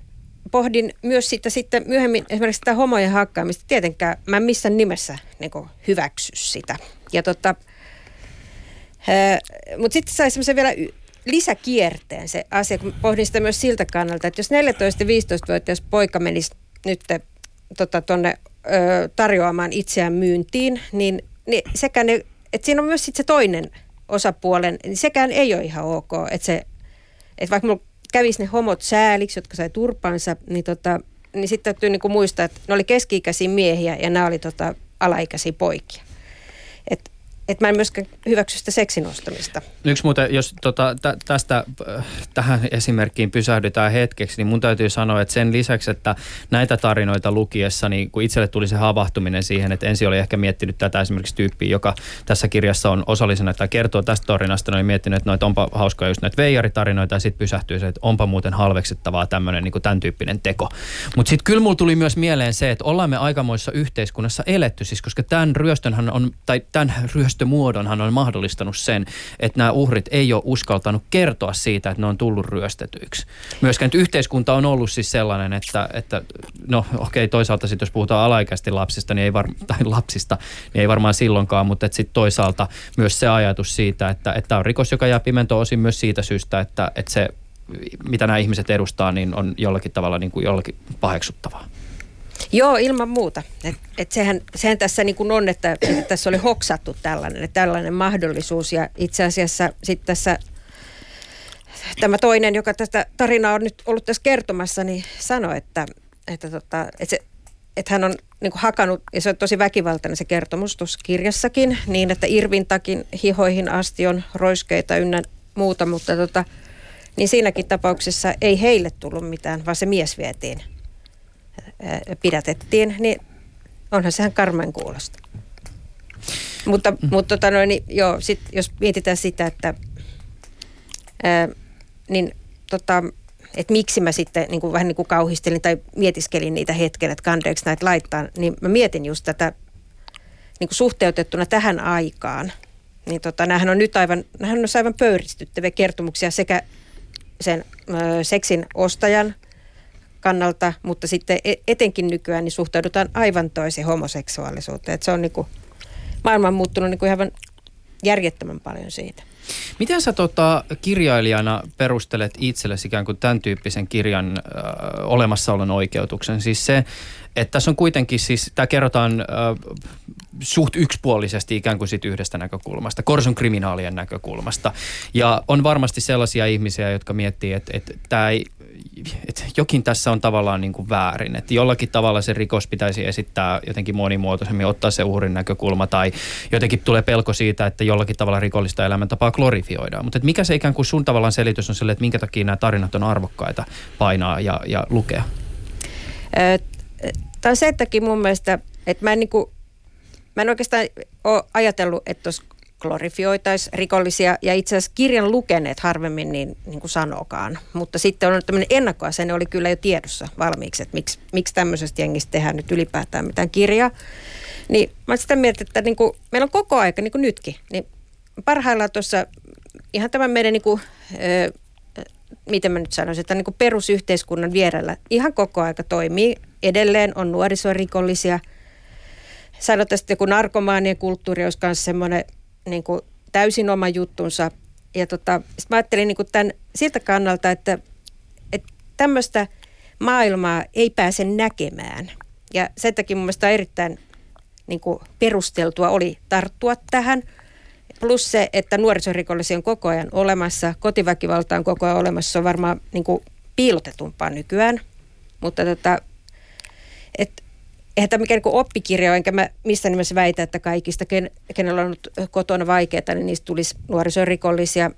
pohdin myös sitä sitten myöhemmin esimerkiksi sitä homojen hakkaamista. Tietenkään mä en missään nimessä niin hyväksy sitä. Ja tota, mutta sitten sai semmoisen vielä lisäkierteen se asia, kun pohdin sitä myös siltä kannalta, että jos 14-15-vuotias poika menisi nyt tota, tarjoamaan itseään myyntiin, niin, niin sekä ne, että siinä on myös sit se toinen osapuolen, niin sekään ei ole ihan ok, että se, että vaikka mulla kävisi ne homot sääliksi, jotka sai turpansa, niin, tota, niin sitten täytyy niinku muistaa, että ne oli keski-ikäisiä miehiä ja nämä oli tota, alaikäisiä poikia. Et että mä en myöskään hyväksy sitä seksin ostamista. Yksi muuten, jos tota, tä, tästä äh, tähän esimerkkiin pysähdytään hetkeksi, niin mun täytyy sanoa, että sen lisäksi, että näitä tarinoita lukiessa, niin kun itselle tuli se havahtuminen siihen, että ensin oli ehkä miettinyt tätä esimerkiksi tyyppiä, joka tässä kirjassa on osallisena tai kertoo tästä tarinasta, niin miettinyt, että noita onpa hauskaa just näitä veijaritarinoita ja sitten pysähtyy se, että onpa muuten halveksittavaa tämmöinen niin tämän tyyppinen teko. Mutta sitten kyllä mulla tuli myös mieleen se, että ollaan me aikamoissa yhteiskunnassa eletty, siis koska tämän ryöstönhän on, tai tämän ryöstömuodonhan on mahdollistanut sen, että nämä uhrit ei ole uskaltanut kertoa siitä, että ne on tullut ryöstetyiksi. Myöskään että yhteiskunta on ollut siis sellainen, että, että no okei, okay, toisaalta sitten jos puhutaan alaikäisesti lapsista, niin ei var, tai lapsista, niin ei varmaan silloinkaan, mutta sitten toisaalta myös se ajatus siitä, että tämä on rikos, joka jää pimentoon osin myös siitä syystä, että, että se mitä nämä ihmiset edustaa, niin on jollakin tavalla niin kuin jollakin paheksuttavaa. Joo, ilman muuta. Et, et sehän, sehän tässä niin kuin on, että, että tässä oli hoksattu tällainen, tällainen mahdollisuus. Ja itse asiassa sitten tässä tämä toinen, joka tästä tarinaa on nyt ollut tässä kertomassa, niin sanoi, että, että, tota, että, se, että hän on niin kuin hakannut, ja se on tosi väkivaltainen se kertomus tuossa kirjassakin, niin että Irvintakin hihoihin asti on roiskeita ynnä muuta, mutta tota, niin siinäkin tapauksessa ei heille tullut mitään, vaan se mies vietiin pidätettiin, niin onhan sehän karmen kuulosta. Mutta, mm. mutta tota noin, niin, joo, sit, jos mietitään sitä, että ää, niin tota, että miksi mä sitten niin kuin, vähän niin kuin kauhistelin tai mietiskelin niitä hetken, että kandeeksi näitä laittaa, niin mä mietin just tätä niin kuin suhteutettuna tähän aikaan. Niin tota, näähän on nyt aivan, näähän on aivan pöyristyttäviä kertomuksia sekä sen ö, seksin ostajan kannalta, mutta sitten e- etenkin nykyään niin suhtaudutaan aivan toisin homoseksuaalisuuteen. Että se on niin kuin, maailma on muuttunut niin kuin ihan järjettömän paljon siitä. Miten sä tota, kirjailijana perustelet itsellesi ikään kuin tämän tyyppisen kirjan ö, olemassaolon oikeutuksen? Siis se, että tässä on kuitenkin siis, tämä kerrotaan ö, suht yksipuolisesti ikään kuin sit yhdestä näkökulmasta, Korson kriminaalien näkökulmasta. Ja on varmasti sellaisia ihmisiä, jotka miettii, että, että tämä ei että jokin tässä on tavallaan niin kuin väärin. Että jollakin tavalla se rikos pitäisi esittää jotenkin monimuotoisemmin, ottaa se uhrin näkökulma tai jotenkin tulee pelko siitä, että jollakin tavalla rikollista elämäntapaa glorifioidaan. Mutta mikä se ikään kuin sun tavallaan selitys on sille, että minkä takia nämä tarinat on arvokkaita painaa ja, ja lukea? Tämä on se, ettäkin mun mielestä, että mä en, niin kuin, mä en oikeastaan ole ajatellut, että tuossa glorifioitaisiin rikollisia ja itse asiassa kirjan lukeneet harvemmin niin, niin kuin sanokaan. Mutta sitten on tämmöinen ennakkoasenne oli kyllä jo tiedossa valmiiksi, että miksi, miksi tämmöisestä jengistä tehdään nyt ylipäätään mitään kirjaa. Niin mä olen sitä mieltä, että niin kuin, meillä on koko aika, niin kuin nytkin, niin parhaillaan tuossa ihan tämän meidän, niin kuin, ö, miten mä nyt sanoisin, että niin kuin perusyhteiskunnan vierellä ihan koko aika toimii. Edelleen on nuorisorikollisia. Sanotaan, että joku narkomaanien kulttuuri olisi myös semmoinen niin kuin täysin oma juttunsa. Ja tota, sit mä ajattelin niin kuin tämän, siltä kannalta, että, että tämmöistä maailmaa ei pääse näkemään. Ja sen takia mun mielestä erittäin niin kuin perusteltua oli tarttua tähän. Plus se, että nuorisorikollisia on koko ajan olemassa, kotiväkivalta on koko ajan olemassa, se on varmaan niin kuin piilotetumpaa nykyään. Mutta tota, et eihän tämä mikään niin oppikirja enkä mä missään nimessä väitä, että kaikista, ken, kenellä on ollut kotona vaikeaa, niin niistä tulisi nuorisorikollisia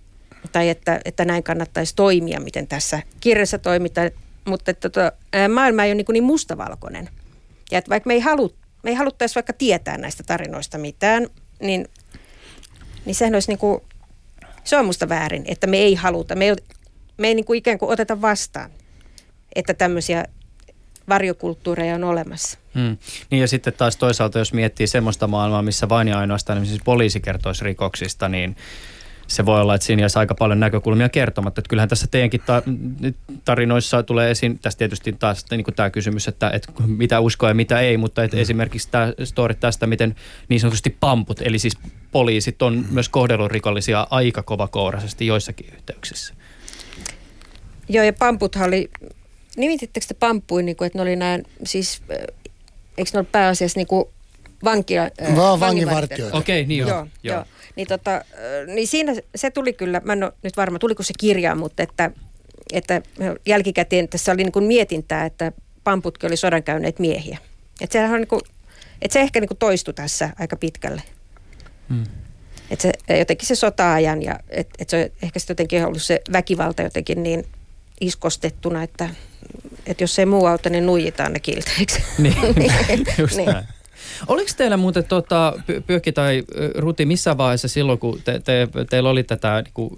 tai että, että näin kannattaisi toimia, miten tässä kirjassa toimitaan. Mutta että, tota, maailma ei ole niin, niin mustavalkoinen. Ja että vaikka me ei, halu, me ei haluttaisi vaikka tietää näistä tarinoista mitään, niin, niin sehän olisi niin kuin, se on musta väärin, että me ei haluta, me ei, me ei niin kuin ikään kuin oteta vastaan, että tämmöisiä varjokulttuureja on olemassa. Hmm. Niin ja sitten taas toisaalta, jos miettii semmoista maailmaa, missä vain ja ainoastaan niin siis poliisi kertoisi rikoksista, niin se voi olla, että siinä jäisi aika paljon näkökulmia kertomatta. Että kyllähän tässä teidänkin ta- tarinoissa tulee esiin, tässä tietysti taas niin kuin tämä kysymys, että, että mitä uskoa ja mitä ei, mutta että mm. esimerkiksi tämä story tästä, miten niin sanotusti pamput, eli siis poliisit on myös kohdellut rikollisia aika kovakouraisesti joissakin yhteyksissä. Joo, ja pamputhan oli nimitittekö te pamppuin, niin kuin, että ne oli näin, siis eikö ne ole pääasiassa niin kuin vankia, Vaan vanginvartijoita. Okei, okay, niin joo. joo, joo. joo. Niin, tota, niin siinä se tuli kyllä, mä en ole nyt varma, tuliko se kirja, mutta että, että jälkikäteen tässä oli niin kuin mietintää, että pamputkin oli sodan käyneet miehiä. Että sehän on niin kuin, että se ehkä niin kuin toistui tässä aika pitkälle. Hmm. että se, jotenkin se sota-ajan ja että et se on ehkä sitten jotenkin ollut se väkivalta jotenkin niin iskostettuna, että, että jos ei muu auta, niin nuijitaan ne kilteiksi. Niin, just niin. näin. Oliko teillä muuten tota, Pyökki tai Ruti missään vaiheessa silloin, kun te, te, teillä oli tätä niin kuin,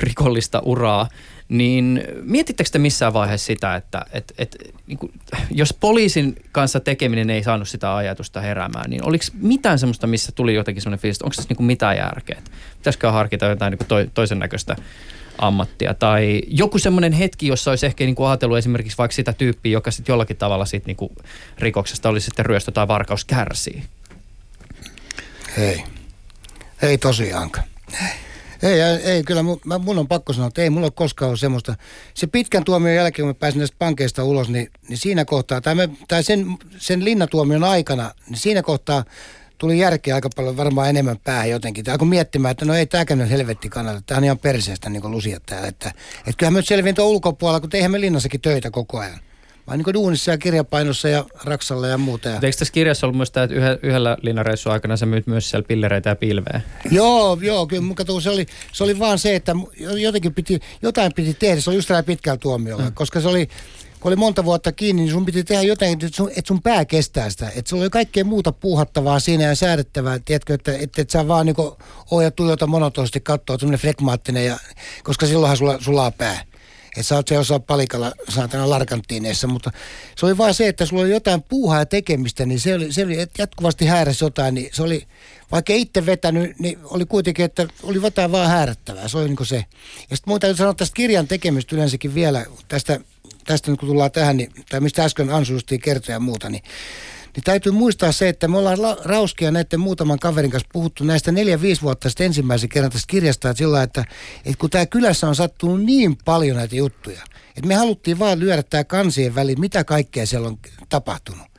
rikollista uraa, niin mietittekö te missään vaiheessa sitä, että et, et, niin kuin, jos poliisin kanssa tekeminen ei saanut sitä ajatusta heräämään, niin oliko mitään semmoista, missä tuli jotenkin semmoinen fiilis, että onko tässä niin kuin mitään järkeä? Pitäisikö harkita jotain niin kuin to, toisen näköistä ammattia. Tai joku semmoinen hetki, jossa olisi ehkä niin kuin ajatellut esimerkiksi vaikka sitä tyyppiä, joka sitten jollakin tavalla sit niin kuin rikoksesta olisi sitten ryöstö tai varkaus kärsii. Ei. Ei tosiaankaan. Ei, ei kyllä mä, mun on pakko sanoa, että ei mulla ole koskaan ollut semmoista. Se pitkän tuomion jälkeen, kun mä pääsin näistä pankeista ulos, niin, niin siinä kohtaa, tai, me, tai sen, sen linnatuomion aikana, niin siinä kohtaa tuli järkeä aika paljon varmaan enemmän päähän jotenkin. Tai kun miettimään, että no ei tämäkään nyt helvetti kannata. Tämä on ihan perseestä niin lusia täällä. Että, että kyllähän me nyt selviin tuon ulkopuolella, kun eihän me linnassakin töitä koko ajan. Vaan niin duunissa ja kirjapainossa ja raksalla ja muuta. Ja... Eikö tässä kirjassa ollut myös tämä, että yhdellä, yhdellä linnareissun aikana sä myyt myös siellä pillereitä ja pilveä? Joo, joo, kyllä mun kato, se oli, se oli vaan se, että jotenkin piti, jotain piti tehdä. Se oli just tällä pitkällä tuomiolla, mm. koska se oli, kun oli monta vuotta kiinni, niin sun piti tehdä jotain, että sun, että sun pää kestää sitä. Että sulla oli kaikkea muuta puuhattavaa siinä ja säädettävää, tiedätkö, että, että, että sä vaan niin ohjat tuijota monotonisesti katsoa, semmoinen flegmaattinen, ja, koska silloinhan sulla sulaa pää. Että sä oot se osaa palikalla saatana larkanttiineissa, mutta se oli vaan se, että sulla oli jotain puuhaa ja tekemistä, niin se oli, se oli jatkuvasti häärässä jotain, niin se oli, vaikka itse vetänyt, niin oli kuitenkin, että oli jotain vaan häärättävää, se oli niin se. Ja sitten täytyy sanoa tästä kirjan tekemistä yleensäkin vielä, tästä tästä nyt kun tullaan tähän, niin, tai mistä äsken ansuustiin kertoja ja muuta, niin, niin täytyy muistaa se, että me ollaan la, Rauskia näiden muutaman kaverin kanssa puhuttu näistä neljä-viisi vuotta sitten ensimmäisen kerran tästä kirjasta, että sillä että, että kun tämä kylässä on sattunut niin paljon näitä juttuja, että me haluttiin vaan lyödä tämä kansien väliin, mitä kaikkea siellä on tapahtunut.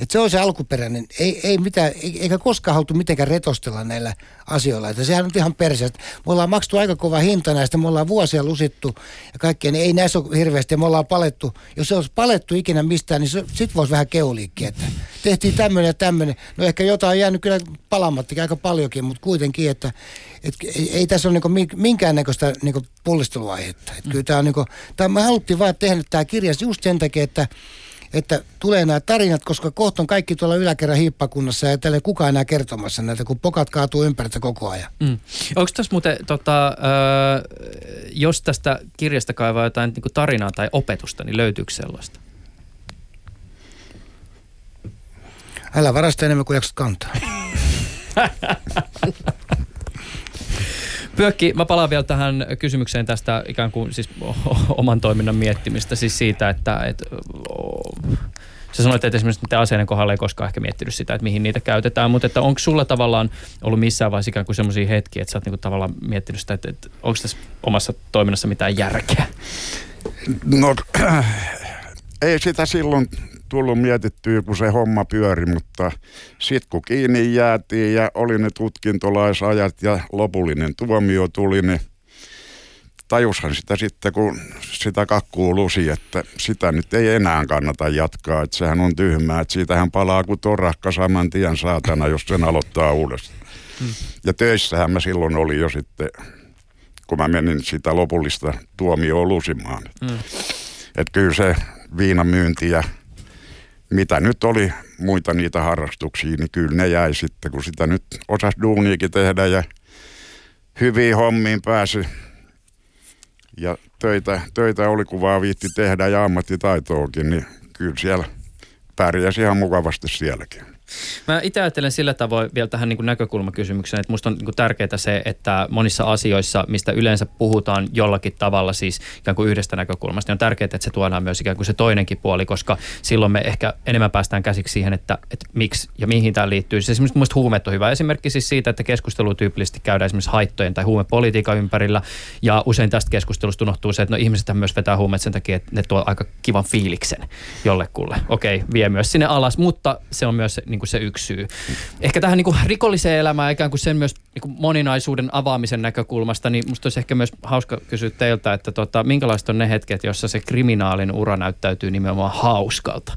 Että se on se alkuperäinen, ei, ei mitään, eikä koskaan haluttu mitenkään retostella näillä asioilla. Että sehän on ihan perseestä. Me ollaan maksettu aika kova hinta näistä, me ollaan vuosia lusittu ja kaikkea, niin ei näissä ole hirveästi. Me ollaan palettu, jos se olisi palettu ikinä mistään, niin sit voisi vähän keuliikki, että tehtiin tämmöinen ja tämmöinen. No ehkä jotain on jäänyt kyllä palamattakin aika paljonkin, mutta kuitenkin, että et, ei, ei tässä ole niinku minkäännäköistä niinku pullisteluaihetta. Et kyllä tämä on niinku, tää, me haluttiin vaan tehdä tämä kirja just sen takia, että että tulee nämä tarinat, koska kohta on kaikki tuolla yläkerran hiippakunnassa ja tälle kukaan enää kertomassa näitä, kun pokat kaatuu ympäriltä koko ajan. Mm. Onko tässä muuten, tota, äh, jos tästä kirjasta kaivaa jotain niin tarinaa tai opetusta, niin löytyykö sellaista? Älä varasta enemmän kuin jaksat kantaa. Pyökki, mä palaan vielä tähän kysymykseen tästä ikään kuin siis oman toiminnan miettimistä, siis siitä, että, että Sä sanoit, että esimerkiksi niiden aseiden kohdalla ei koskaan ehkä miettinyt sitä, että mihin niitä käytetään, mutta että onko sulla tavallaan ollut missään vaiheessa ikään kuin semmoisia hetkiä, että sä oot niinku tavallaan miettinyt sitä, että, että onko tässä omassa toiminnassa mitään järkeä? No, ei sitä silloin tullut mietittyä, kun se homma pyöri, mutta sitten kun kiinni jäätiin ja oli ne tutkintolaisajat ja lopullinen tuomio tuli, niin tajushan sitä sitten, kun sitä kakkuu lusi, että sitä nyt ei enää kannata jatkaa. Että sehän on tyhmää, että siitähän palaa kuin torakka saman tien saatana, jos sen aloittaa uudestaan. Hmm. Ja töissähän mä silloin oli jo sitten, kun mä menin sitä lopullista tuomioon lusimaan. Hmm. Että kyllä se viinamyynti ja mitä nyt oli muita niitä harrastuksia, niin kyllä ne jäi sitten, kun sitä nyt osas duuniikin tehdä ja hyviin hommiin pääsi. Ja töitä, töitä oli, kun vaan viitti tehdä ja ammattitaitoakin, niin kyllä siellä pärjäsi ihan mukavasti sielläkin. Mä itse ajattelen sillä tavoin vielä tähän niin näkökulmakysymykseen, että musta on niin tärkeää se, että monissa asioissa, mistä yleensä puhutaan jollakin tavalla siis ikään kuin yhdestä näkökulmasta, niin on tärkeää, että se tuodaan myös ikään kuin se toinenkin puoli, koska silloin me ehkä enemmän päästään käsiksi siihen, että, että miksi ja mihin tämä liittyy. Siis esimerkiksi mielestäni huumeet on hyvä esimerkki siis siitä, että keskustelu tyypillisesti käydään esimerkiksi haittojen tai huumepolitiikan ympärillä, ja usein tästä keskustelusta unohtuu se, että no ihmiset myös vetää huumeet sen takia, että ne tuo aika kivan fiiliksen jollekulle. Okei, vie myös sinne alas, mutta se on myös niin kuin se yksi syy. Ehkä tähän niin kuin rikolliseen elämään ikään kuin sen myös niin kuin moninaisuuden avaamisen näkökulmasta, niin musta olisi ehkä myös hauska kysyä teiltä, että tota, minkälaiset on ne hetket, jossa se kriminaalin ura näyttäytyy nimenomaan hauskalta?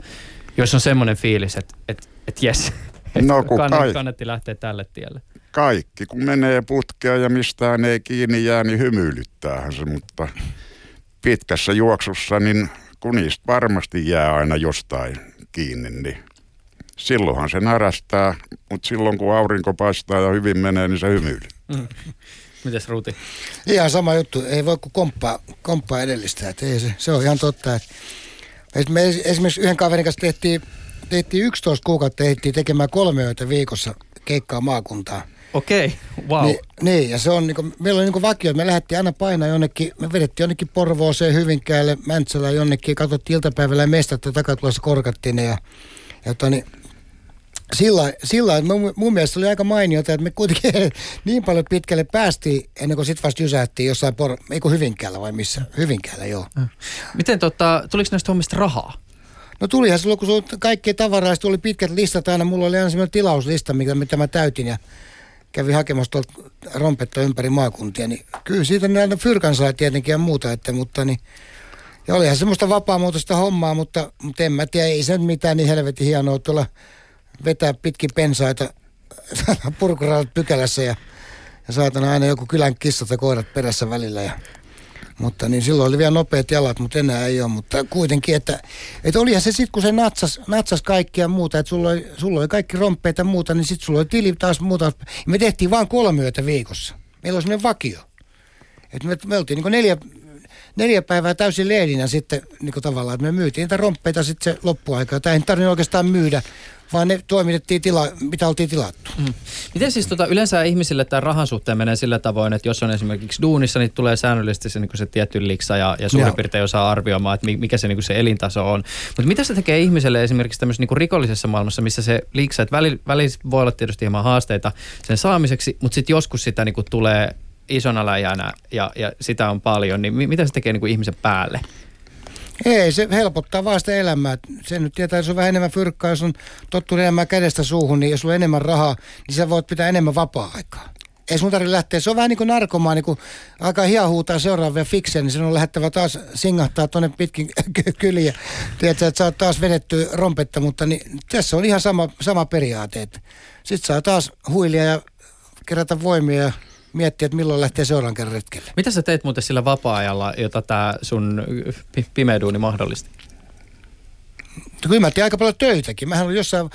Jos on semmoinen fiilis, että, että, että jes, no, kun kannatti, kannatti lähteä tälle tielle. kaikki, kun menee putkea ja mistään ei kiinni jää, niin hymyilyttäähän se, mutta pitkässä juoksussa, niin kun niistä varmasti jää aina jostain kiinni, niin silloinhan se närästää, mutta silloin kun aurinko paistaa ja hyvin menee, niin se hymyilyy. Mm. Mites Ruti? Ihan sama juttu. Ei voi kuin komppaa, komppaa edellistä. Että ei se, se on ihan totta. Että me esimerkiksi yhden kaverin kanssa tehtiin, tehtiin 11 kuukautta tehtiin tekemään kolme yötä viikossa keikkaa maakuntaa. Okei, okay. wow. Niin, niin, ja se on, niin kuin, meillä oli niin vakio, että me lähdettiin aina painaa jonnekin, me vedettiin jonnekin Porvooseen, Hyvinkäälle, Mäntsälään jonnekin, katsottiin iltapäivällä mestat ja takatulossa korkattiin ne ja, ja toni, sillä, sillä mun, mun mielestä oli aika mainiota, että me kuitenkin niin paljon pitkälle päästiin ennen kuin sitten vasta jysähtiin jossain, por, ei kun Hyvinkäällä vai missä? Hyvinkäällä, joo. Miten tota, tuliko näistä hommista rahaa? No tulihan silloin, kun sulla kaikki tavaraa, tuli pitkät listat aina. Mulla oli aina semmoinen tilauslista, mikä, mitä mä täytin ja kävin hakemassa tuolta rompetta ympäri maakuntia. Niin kyllä siitä näitä fyrkan sai tietenkin ja muuta, että, mutta niin, ja olihan semmoista vapaamuotoista hommaa, mutta, mutta en mä tiedä, ei se mitään niin helvetin hienoa tuolla vetää pitkin pensaita purkuraudat pykälässä ja, ja saatana aina joku kylän kissat ja koirat perässä välillä. Ja, mutta niin silloin oli vielä nopeat jalat, mutta enää ei ole. Mutta kuitenkin, että, että olihan se sitten, kun se natsas, natsas kaikkia muuta, että sulla oli, sulla oli kaikki romppeita ja muuta, niin sitten sulla oli tili taas muuta. Me tehtiin vain kolme yötä viikossa. Meillä oli sellainen vakio. Että me, me oltiin niin neljä, neljä päivää täysin leedinä sitten niin tavallaan, että me myytiin niitä romppeita sitten se loppuaika. Tämä ei tarvinnut oikeastaan myydä, vaan ne toimitettiin tila, mitä oltiin tilattu. Mm. Miten siis tota, yleensä ihmisille tämä rahan suhteen menee sillä tavoin, että jos on esimerkiksi duunissa, niin tulee säännöllisesti se, niin se tietty liksa ja, ja suurin Joo. piirtein osaa arvioimaan, että mikä se, niin se elintaso on. Mutta mitä se tekee ihmiselle esimerkiksi tämmöisessä niin rikollisessa maailmassa, missä se liksa, että välillä väli voi olla tietysti hieman haasteita sen saamiseksi, mutta sitten joskus sitä niin tulee isona läjänä ja, ja sitä on paljon, niin mitä se tekee niin kuin ihmisen päälle? Ei, se helpottaa vaan sitä elämää. Se nyt tietää, jos on vähän enemmän fyrkkaa, jos on tottunut enemmän kädestä suuhun, niin jos sulla on enemmän rahaa, niin sä voit pitää enemmän vapaa-aikaa. Ei sun tarvitse lähteä. Se on vähän niin kuin narkomaan, niin kun alkaa hiahuutaa seuraavia fiksejä, niin sen on lähettävä taas singahtaa tuonne pitkin kyliä. Tiedätkö, että sä oot taas vedetty rompetta, mutta niin, tässä on ihan sama, sama periaate. Sitten saa taas huilia ja kerätä voimia ja miettiä, että milloin lähtee seuraavan kerran retkelle. Mitä sä teet muuten sillä vapaa-ajalla, jota tämä sun pimeä duuni mahdollisti? Kyllä mä tein aika paljon töitäkin. Mähän olin jossain,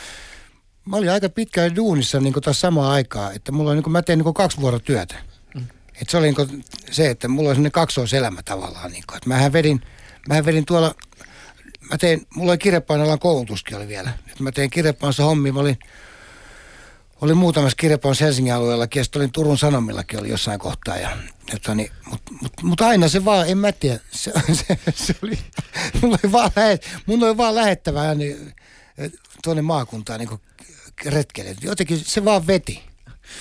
mä olin aika pitkään duunissa niin taas samaan aikaa, että mulla oli, niin mä tein niin kaksi vuorotyötä. Mm. Et se oli niin se, että mulla oli sellainen kaksoiselämä tavallaan. Niin kuin, että mähän vedin, mähän vedin tuolla, mä tein, mulla oli kirjapainoalan koulutuskin oli vielä. Et mä tein kirjapainossa hommia, mä olin oli muutamassa kirjapaus Helsingin alueella, ja olin Turun Sanomillakin oli jossain kohtaa. Ja, että niin, mutta mut, mut aina se vaan, en mä tiedä, se, se, se oli, mulla oli vaan, lähet, mun oli vaan lähettävä niin, tuonne maakuntaan niin retkelle. Jotenkin se vaan veti.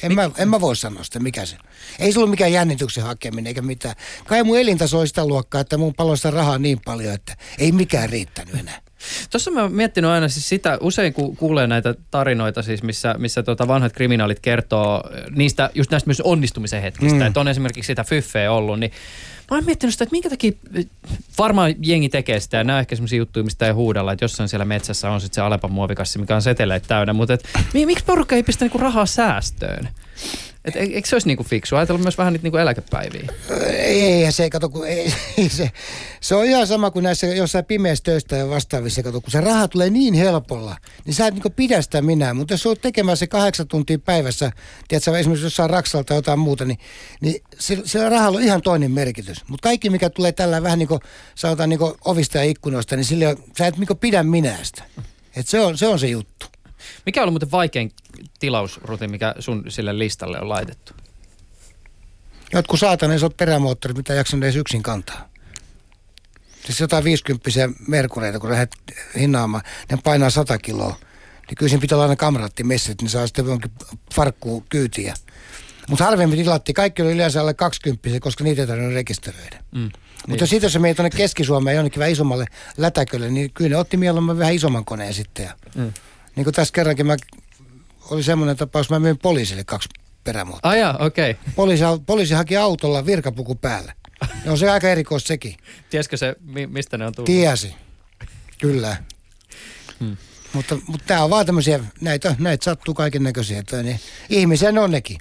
En mä, en mä voi sanoa sitä, mikä se. Ei se ollut mikään jännityksen hakeminen eikä mitään. Kai mun elintaso oli sitä luokkaa, että mun paloista rahaa niin paljon, että ei mikään riittänyt enää. Tuossa mä oon miettinyt aina siis sitä, usein kun kuulee näitä tarinoita siis, missä, missä tota vanhat kriminaalit kertoo niistä, just näistä myös onnistumisen hetkistä, mm. että on esimerkiksi sitä fyffeä ollut, niin mä oon miettinyt sitä, että minkä takia varmaan jengi tekee sitä ja nämä ehkä sellaisia juttuja, mistä ei huudella, että jossain siellä metsässä on sitten se Alepan muovikassi, mikä on seteleet täynnä, mutta et, miksi porukka ei pistä niinku rahaa säästöön? Et eikö se olisi niinku fiksu? Ajatella myös vähän niitä niinku eläkepäiviä. Ei, ei se, kato, kun ei, ei, se, se on ihan sama kuin näissä jossain pimeässä töistä ja vastaavissa, kato, kun se raha tulee niin helpolla, niin sä et niinku pidä sitä minä. Mutta jos olet tekemään se kahdeksan tuntia päivässä, tiedätkö, esimerkiksi jossain Raksalta tai jotain muuta, niin, niin sillä rahalla on ihan toinen merkitys. Mutta kaikki, mikä tulee tällä vähän niin kuin, sanotaan niin ovista ja ikkunoista, niin sillä, sä et niin pidä minästä. Et se, on, se on se juttu. Mikä on ollut muuten vaikein tilausruti, mikä sun sille listalle on laitettu? Jotkut saataneet perämoottorit, mitä jaksan edes yksin kantaa. Siis jotain 50 merkureita, kun lähdet hinnaamaan, ne painaa 100 kiloa. Niin kyllä siinä pitää olla aina kamrattimessit, niin saa sitten jonkin farkkuun kyytiä. Mutta harvemmin tilatti, kaikki oli yleensä alle 20, koska niitä ei tarvinnut rekisteröidä. Mm. Mutta niin. sitten jos menee tuonne Keski-Suomeen jonnekin vähän isommalle lätäkölle, niin kyllä ne otti mieluummin vähän isomman koneen sitten. Ja, mm. Niin kuin tässä kerrankin mä, oli semmoinen tapaus, mä myin poliisille kaksi perämuotoa. Ah okei. Okay. Poliisi, poliisi haki autolla virkapuku päälle. No on se aika erikois sekin. Tiesikö se, mistä ne on tullut? Tiesi, kyllä. Hmm. Mutta, mutta tämä on vaan tämmöisiä, näitä, näitä sattuu kaiken näköisiä. Niin ihmisen on nekin.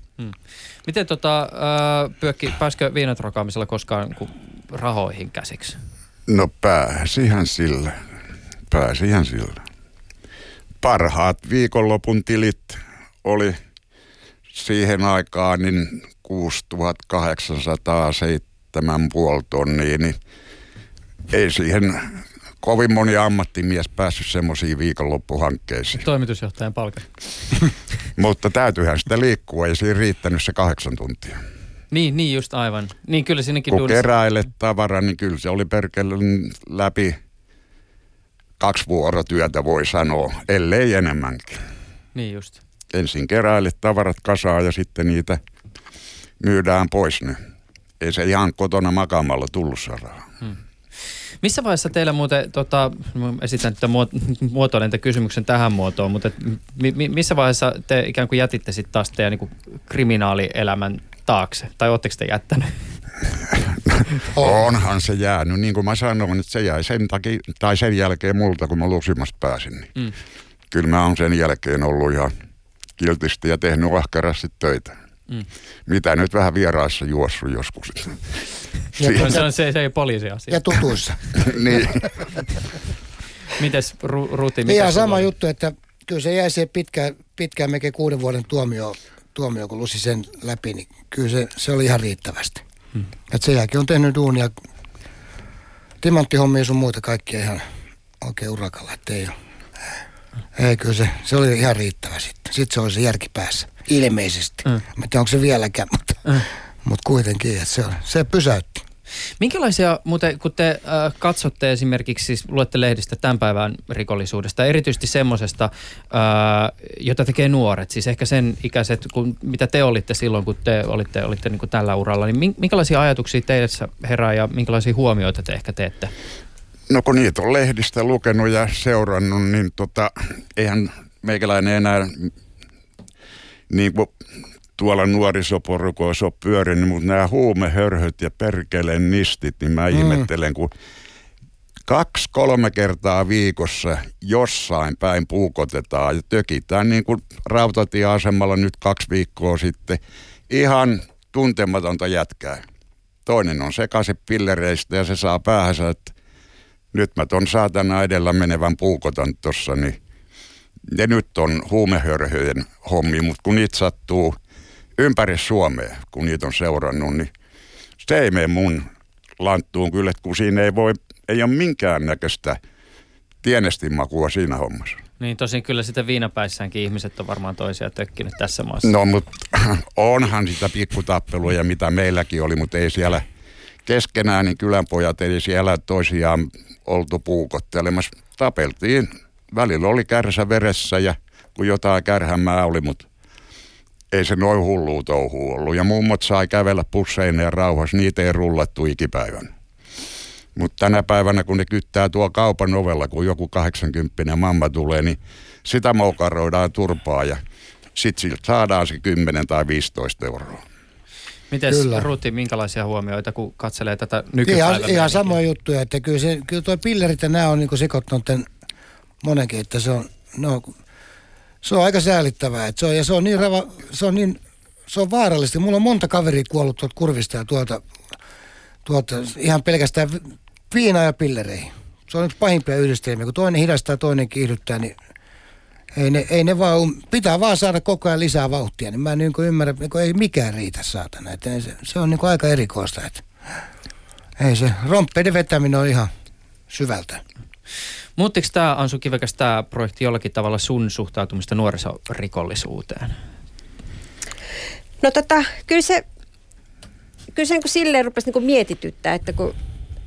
Miten tota, äh, Pyökki, pääskö viinat rokaamisella koskaan niin rahoihin käsiksi? No pääsihän sillä. Pääsihän sillä. Parhaat viikonlopun tilit oli siihen aikaan niin 6807 puoli tonnia, niin ei siihen kovin moni ammattimies päässyt semmoisiin viikonloppuhankkeisiin. Toimitusjohtajan palkan. Mutta täytyyhän sitä liikkua, ei siinä riittänyt se kahdeksan tuntia. Niin, niin just aivan. Niin kyllä sinnekin Kun duunissa- keräilet tavara, niin kyllä se oli perkele läpi kaksi vuorotyötä voi sanoa, ellei enemmänkin. Niin just. Ensin keräilet tavarat kasaan ja sitten niitä myydään pois ne. Ei se ihan kotona makaamalla tullut se raha. Missä vaiheessa teillä muuten, tota, esitän että muotoilen tämän kysymyksen tähän muotoon, mutta et mi, mi, missä vaiheessa te ikään kuin jätitte sitten taas teidän niin kuin kriminaalielämän taakse? Tai ootteko te jättänyt? Onhan se jäänyt, niin kuin mä sanoin, että se jäi sen, takia, tai sen jälkeen multa, kun mä Lusimasta pääsin. Niin. Mm. Kyllä mä oon sen jälkeen ollut ihan kiltisti ja tehnyt ahkerasti töitä. Mm. Mitä nyt vähän vieraissa juossut joskus. Ja, Se on se, se ei poliisiasia. ja tutuissa. niin. Mites Ru, Ruti? Ihan mitäs sulla sama oli? juttu, että kyllä se jäi siihen pitkään, pitkään melkein kuuden vuoden tuomio, tuomio kun lusi sen läpi, niin kyllä se, se oli ihan riittävästi. Hmm. Et sen jälkeen on tehnyt duunia, timanttihommia sun muuta kaikkia ihan oikein urakalla, että ei ole. Ei, kyllä se, se oli ihan riittävä sitten. Sitten se oli se järki päässä, ilmeisesti. Mm. Mä en tiedä, onko se vieläkään, mutta, mm. mutta kuitenkin, että se, se pysäytti. Minkälaisia, muuten kun te äh, katsotte esimerkiksi, siis luette lehdistä tämän päivän rikollisuudesta, erityisesti semmoisesta, äh, jota tekee nuoret, siis ehkä sen ikäiset, kun, mitä te olitte silloin, kun te olitte, olitte niin kuin tällä uralla, niin min- minkälaisia ajatuksia teissä herää ja minkälaisia huomioita te ehkä teette? No kun niitä on lehdistä lukenut ja seurannut, niin tota, eihän meikäläinen enää niin kuin tuolla nuorisoporukoissa ole pyörinyt, mutta nämä huumehörhöt ja perkeleen nistit, niin mä mm. ihmettelen, kun kaksi, kolme kertaa viikossa jossain päin puukotetaan ja tökitään niin kuin rautatieasemalla nyt kaksi viikkoa sitten ihan tuntematonta jätkää. Toinen on sekaisin pillereistä ja se saa päähänsä, että nyt mä ton saatana edellä menevän puukotan tossa, niin ne nyt on huumehörhöjen hommi, mutta kun niitä sattuu ympäri Suomea, kun niitä on seurannut, niin se ei mene mun lanttuun kyllä, että kun siinä ei voi, ei ole minkäännäköistä tienestinmakua siinä hommassa. Niin tosin kyllä sitten viinapäissäänkin ihmiset on varmaan toisia tökkinyt tässä maassa. No, mutta onhan sitä pikkutappeluja, mitä meilläkin oli, mutta ei siellä keskenään, niin kylänpojat ei siellä toisiaan oltu puukottelemassa. Tapeltiin. Välillä oli kärsä veressä ja kun jotain kärhämää oli, mutta ei se noin hullua touhu ollut. Ja mummot sai kävellä pusseineen rauhassa, niitä ei rullattu ikipäivän. Mutta tänä päivänä, kun ne kyttää tuo kaupan ovella, kun joku 80 mamma tulee, niin sitä moukaroidaan turpaa ja sitten siltä saadaan se 10 tai 15 euroa. Mites Kyllä. Ruti, minkälaisia huomioita, kun katselee tätä nykypäivää? Ihan, ihan samoja juttuja, että kyllä, se, kyllä toi pillerit ja nämä on niin sekoittanut tämän monenkin, että se on, no, se on aika säälittävää. Että se on, ja se on niin, rava, se on niin se on vaarallista. Mulla on monta kaveria kuollut tuolta kurvista ja tuolta, tuolta ihan pelkästään vi- viinaa ja pillereihin. Se on yksi pahimpia yhdistelmiä. Kun toinen hidastaa, toinen kiihdyttää, niin ei ne, ei ne vaan, pitää vaan saada koko ajan lisää vauhtia. Niin mä en niin ymmärrä, niin ei mikään riitä saatana. Että se, se on niin aika erikoista. Että ei se, romppeiden vetäminen on ihan syvältä. Muuttiko tämä, Ansu Kivekäs, tämä projekti jollakin tavalla sun suhtautumista nuorisorikollisuuteen? No tota, kyllä se, kyllä se niin silleen rupesi niin mietityttää, että kun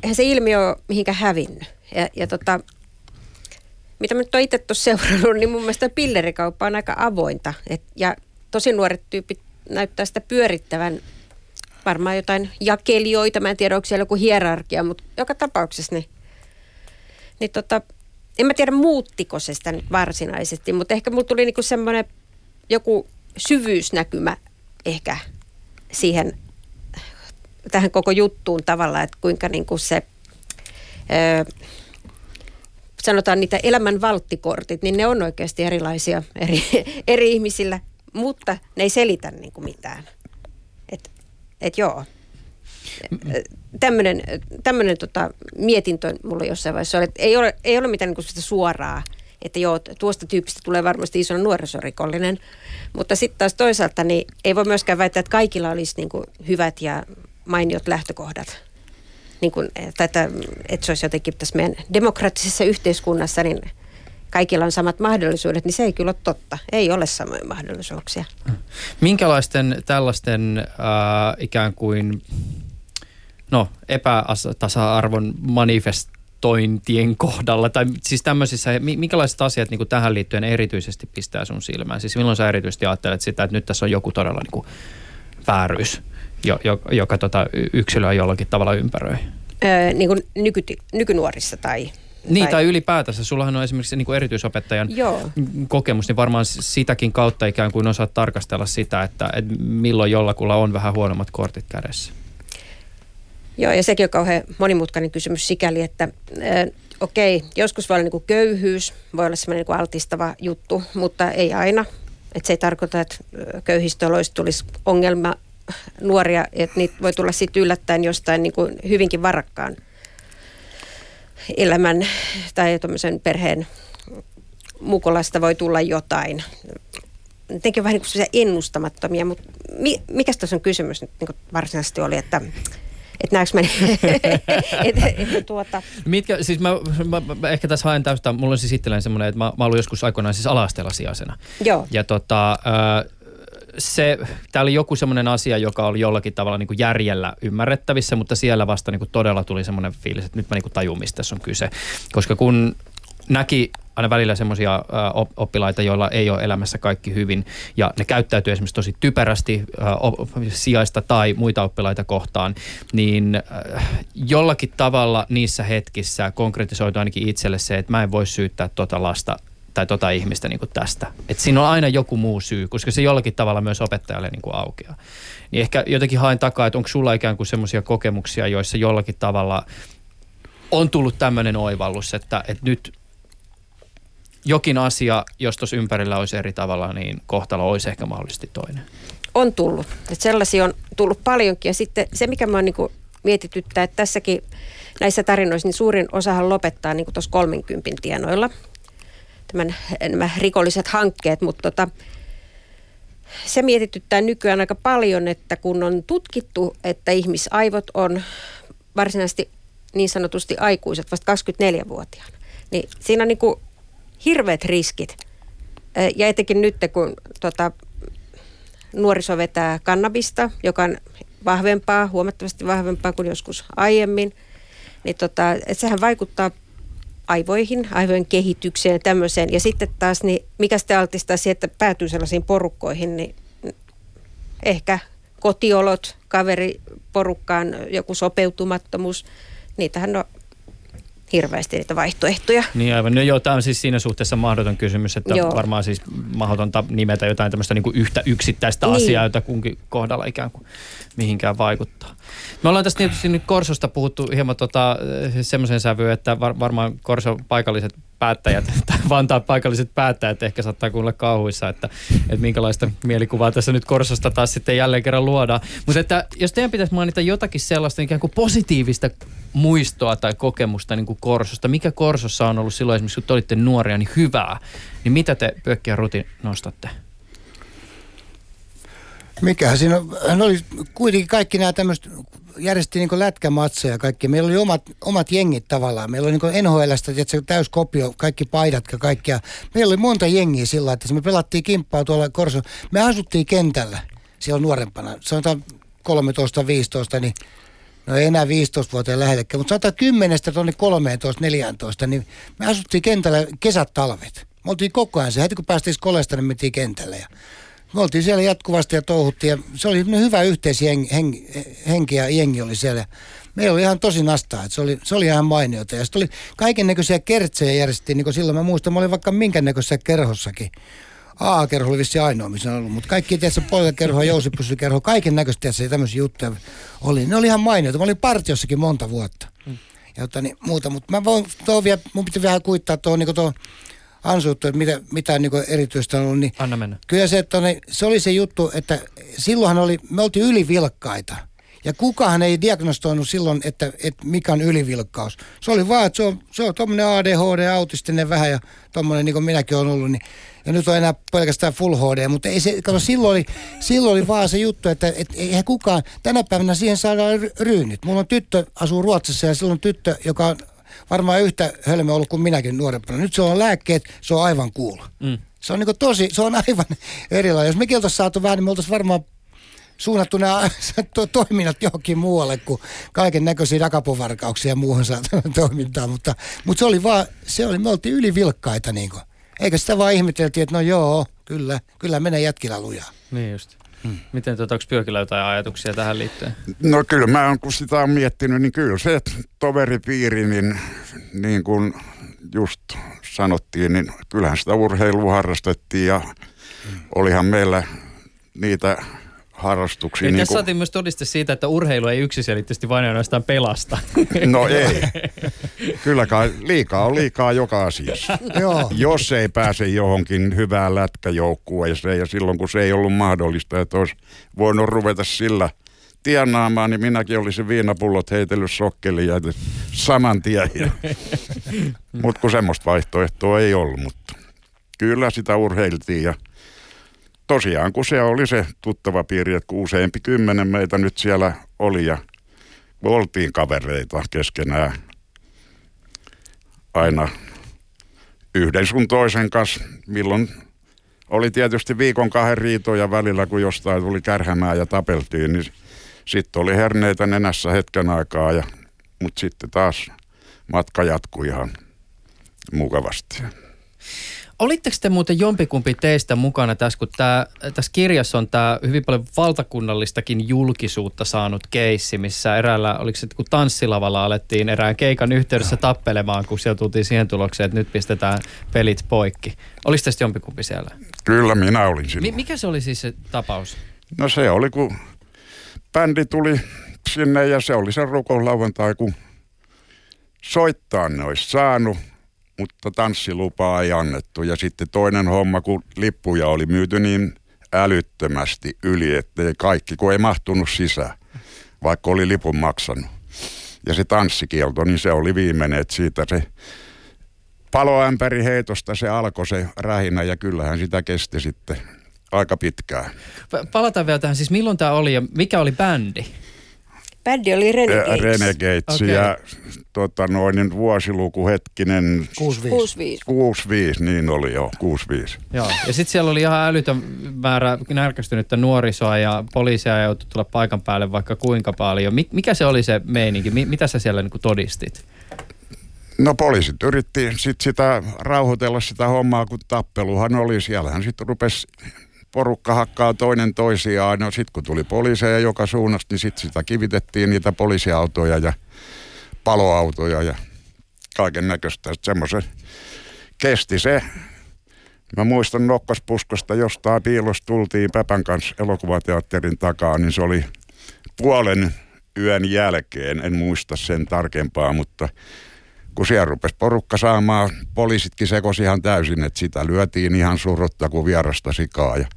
eihän se ilmiö ole mihinkään hävinnyt. Ja, ja tota, mitä mä nyt oon itse tuossa seurannut, niin mun mielestä pillerikauppa on aika avointa. Et, ja tosi nuoret tyypit näyttää sitä pyörittävän varmaan jotain jakelijoita. Mä en tiedä, onko siellä joku hierarkia, mutta joka tapauksessa niin, niin tota, en mä tiedä muuttiko se sitä nyt varsinaisesti, mutta ehkä mulla tuli niinku semmoinen joku syvyysnäkymä ehkä siihen tähän koko juttuun tavallaan, että kuinka niinku se ö, sanotaan niitä elämän valttikortit, niin ne on oikeasti erilaisia eri, eri ihmisillä. mutta ne ei selitä niin kuin mitään. Et, et joo. Tämmöinen, tämmöinen tota, mietintö mulla jossain vaiheessa oli, että ei ole, ei ole mitään niin sitä suoraa, että joo, tuosta tyypistä tulee varmasti iso nuorisorikollinen. Mutta sitten taas toisaalta niin ei voi myöskään väittää, että kaikilla olisi niin kuin hyvät ja mainiot lähtökohdat. Niin kuin, että, että, että se olisi jotenkin tässä meidän demokraattisessa yhteiskunnassa, niin kaikilla on samat mahdollisuudet, niin se ei kyllä ole totta. Ei ole samoja mahdollisuuksia. Minkälaisten tällaisten äh, ikään kuin no, epätasa-arvon manifestointien kohdalla, tai siis tämmöisissä, minkälaiset asiat niin tähän liittyen erityisesti pistää sun silmään? Siis milloin sä erityisesti ajattelet sitä, että nyt tässä on joku todella niin kuin vääryys, jo, jo, joka tota yksilöä jollakin tavalla ympäröi? Öö, niin kuin nyky, nykynuorissa tai niin, tai, tai ylipäätänsä. Sullahan on esimerkiksi niin kuin erityisopettajan Joo. kokemus, niin varmaan sitäkin kautta ikään kuin osaat tarkastella sitä, että, että milloin jollakulla on vähän huonommat kortit kädessä. Joo, ja sekin on kauhean monimutkainen kysymys sikäli, että äh, okei, joskus voi olla niin kuin köyhyys, voi olla semmoinen niin altistava juttu, mutta ei aina. Et se ei tarkoita, että köyhistöoloista tulisi ongelma nuoria, että niitä voi tulla sitten yllättäen jostain niin kuin hyvinkin varakkaan elämän tai perheen mukolasta voi tulla jotain. Jotenkin vähän niin kuin ennustamattomia, mutta mi, mikä tässä on kysymys nyt niin varsinaisesti oli, että että näekö mä, tuota... Mitkä, siis mä, mä, mä, ehkä tässä haen täystä, mulla on siis itselleni semmoinen, että mä, mä ollut joskus aikoinaan siis ala sijaisena. Joo. Ja tota, se, tämä oli joku semmoinen asia, joka oli jollakin tavalla niin kuin järjellä ymmärrettävissä, mutta siellä vasta niin kuin todella tuli semmoinen fiilis, että nyt mä niin kuin tajun, mistä tässä on kyse. Koska kun näki aina välillä semmoisia oppilaita, joilla ei ole elämässä kaikki hyvin ja ne käyttäytyy esimerkiksi tosi typerästi sijaista tai muita oppilaita kohtaan, niin jollakin tavalla niissä hetkissä konkretisoitu ainakin itselle se, että mä en voi syyttää tota lasta tai tota ihmistä niin kuin tästä. Että siinä on aina joku muu syy, koska se jollakin tavalla myös opettajalle niin kuin aukeaa. Niin ehkä jotenkin haen takaa, että onko sulla ikään kuin semmoisia kokemuksia, joissa jollakin tavalla on tullut tämmöinen oivallus, että, että nyt jokin asia, jos tuossa ympärillä olisi eri tavalla, niin kohtalo olisi ehkä mahdollisesti toinen. On tullut. Että sellaisia on tullut paljonkin. Ja sitten se, mikä mä niin mietityttää, että tässäkin näissä tarinoissa, niin suurin osahan lopettaa niin tuossa 30 tienoilla tämän, nämä rikolliset hankkeet, mutta tota, se mietityttää nykyään aika paljon, että kun on tutkittu, että ihmisaivot on varsinaisesti niin sanotusti aikuiset, vasta 24-vuotiaana, niin siinä on niin hirveät riskit. Ja etenkin nyt, kun tota, nuoriso vetää kannabista, joka on vahvempaa, huomattavasti vahvempaa kuin joskus aiemmin, niin tota, sehän vaikuttaa aivoihin, aivojen kehitykseen ja tämmöiseen. Ja sitten taas, niin mikä sitten altistaa siihen, että päätyy sellaisiin porukkoihin, niin ehkä kotiolot, kaveriporukkaan, joku sopeutumattomuus. Niitähän on hirveästi niitä vaihtoehtoja. Niin aivan. No joo, tämä on siis siinä suhteessa mahdoton kysymys, että joo. varmaan siis mahdotonta nimetä jotain tämmöistä niin kuin yhtä yksittäistä niin. asiaa, jota kunkin kohdalla ikään kuin mihinkään vaikuttaa. Me ollaan tässä tietysti nyt Korsosta puhuttu hieman tota, semmoisen sävyyn, että var, varmaan Korso paikalliset päättäjät tai Vantaan paikalliset päättäjät ehkä saattaa kuulla kauhuissa, että, että minkälaista mielikuvaa tässä nyt Korsosta taas sitten jälleen kerran luodaan. Mutta että jos teidän pitäisi mainita jotakin sellaista ikään kuin positiivista muistoa tai kokemusta niin kuin Korsosta, mikä Korsossa on ollut silloin esimerkiksi kun te olitte nuoria, niin hyvää, niin mitä te Pökki ja Ruti nostatte? Mikähän siinä on, oli kuitenkin kaikki nämä tämmöiset, järjesti niin lätkämatseja kaikki. Meillä oli omat, omat jengit tavallaan. Meillä oli niin NHLstä että täys kopio, kaikki paidat ja kaikkia. Meillä oli monta jengiä sillä että me pelattiin kimppaa tuolla Korso. Me asuttiin kentällä siellä nuorempana. Sanotaan 13-15, niin no ei enää 15 vuoteen lähellekään, mutta 110 tuonne 13-14, niin me asuttiin kentällä kesät talvet. Me oltiin koko ajan se, heti kun päästiin skolesta, niin mentiin kentälle. Ja me oltiin siellä jatkuvasti ja touhuttiin ja se oli hyvä yhteishenki ja jengi oli siellä. Meillä oli ihan tosi nastaa, että se oli, se oli ihan mainiota. Ja sitten oli kaiken näköisiä kertsejä järjestettiin, niin kuin silloin mä muistan, mä olin vaikka minkä näköisessä kerhossakin. AA-kerho oli vissi ainoa, missä on ollut, mutta kaikki tietysti poikakerho, jousipyssykerho, kaiken näköistä tietysti tämmöisiä juttuja oli. Ne oli ihan mainioita. Mä olin partiossakin monta vuotta. Mm. Ja jotta, niin, muuta, mutta mä voin tuo vielä, mun pitää vähän kuittaa tuo, niin tuo Ansu että mitä, mitä niin erityistä on ollut, niin Anna mennä. kyllä se, että ne, se oli se juttu, että silloinhan oli, me oltiin ylivilkkaita. Ja kukaan ei diagnostoinut silloin, että, että mikä on ylivilkkaus. Se oli vaan, että se on, se on tuommoinen ADHD, autistinen vähän ja tuommoinen niin kuin minäkin olen ollut. Niin, ja nyt on enää pelkästään Full HD, mutta ei se, kato, silloin, oli, silloin oli vaan se juttu, että et, eihän kukaan, tänä päivänä siihen saadaan ry- ryynit. Mulla on tyttö, asuu Ruotsissa ja silloin on tyttö, joka on varmaan yhtä hölmö ollut kuin minäkin nuorempana. Nyt se on lääkkeet, se on aivan cool. Mm. Se on niin tosi, se on aivan erilainen. Jos mekin oltaisiin saatu vähän, niin me oltaisiin varmaan suunnattu nämä to, toiminnat johonkin muualle kuin kaiken näköisiä rakapuvarkauksia ja muuhun toimintaa, mutta, mutta se oli vaan, se oli, me oltiin ylivilkkaita niin kuin. Eikä sitä vaan ihmeteltiin, että no joo, kyllä, kyllä menee jätkillä lujaa. Niin just. Hmm. Miten tuota, onko Pyökillä jotain ajatuksia tähän liittyen? No kyllä mä oon, kun sitä on miettinyt, niin kyllä se toveripiiri, niin, niin kuin just sanottiin, niin kyllähän sitä urheilua harrastettiin ja hmm. olihan meillä niitä harrastuksia. Niin, tässä saatiin myös todiste siitä, että urheilu ei yksiselitteisesti vain ainoastaan pelasta. No ei. Kyllä kai liikaa on liikaa joka asiassa. Joo. Jos ei pääse johonkin hyvään lätkäjoukkueeseen ja silloin kun se ei ollut mahdollista, että olisi voinut ruveta sillä tienaamaan, niin minäkin olisin viinapullot heitellyt sokkeli ja saman tien. mutta kun semmoista vaihtoehtoa ei ollut, mutta kyllä sitä urheiltiin ja tosiaan kun se oli se tuttava piiri, että kun useampi kymmenen meitä nyt siellä oli ja me oltiin kavereita keskenään aina yhden sun toisen kanssa, milloin oli tietysti viikon kahden riitoja välillä, kun jostain tuli kärhämää ja tapeltiin, niin sitten oli herneitä nenässä hetken aikaa, ja, mutta sitten taas matka jatkui ihan mukavasti. Olitteko te muuten jompikumpi teistä mukana tässä, kun tää, tässä kirjassa on tämä hyvin paljon valtakunnallistakin julkisuutta saanut keissi, missä eräällä, oliko se kun tanssilavalla alettiin erään keikan yhteydessä tappelemaan, kun siellä tultiin siihen tulokseen, että nyt pistetään pelit poikki. Oliko tästä jompikumpi siellä? Kyllä, minä olin silloin. mikä se oli siis se tapaus? No se oli, kun bändi tuli sinne ja se oli se rukouslauantai, kun soittaa ne olisi saanut mutta tanssilupaa ei annettu. Ja sitten toinen homma, kun lippuja oli myyty niin älyttömästi yli, että kaikki, kun ei mahtunut sisään, vaikka oli lipun maksanut. Ja se tanssikielto, niin se oli viimeinen, että siitä se paloämpäri heitosta se alkoi se rähinä ja kyllähän sitä kesti sitten aika pitkään. Palataan vielä tähän, siis milloin tämä oli ja mikä oli bändi? Bändi oli Renegades. Renegades okay. ja tota, noin, niin vuosiluku hetkinen. 65. 65, niin oli jo, 65. Joo, ja sitten siellä oli ihan älytön määrä närkästynyttä nuorisoa ja poliisia joutui tulla paikan päälle vaikka kuinka paljon. Mikä se oli se meininki? Mitä sä siellä niin todistit? No poliisit yritti sit sitä rauhoitella sitä hommaa, kun tappeluhan oli. Siellähän sitten rupesi porukka hakkaa toinen toisiaan. No sitten kun tuli poliiseja joka suunnasta, niin sitten sitä kivitettiin niitä poliisiautoja ja paloautoja ja kaiken näköistä. Semmoisen kesti se. Mä muistan nokkospuskosta jostain piilosta tultiin Päpän kanssa elokuvateatterin takaa, niin se oli puolen yön jälkeen, en muista sen tarkempaa, mutta kun siellä rupesi porukka saamaan, poliisitkin sekosi ihan täysin, että sitä lyötiin ihan surutta kuin vierasta sikaa ja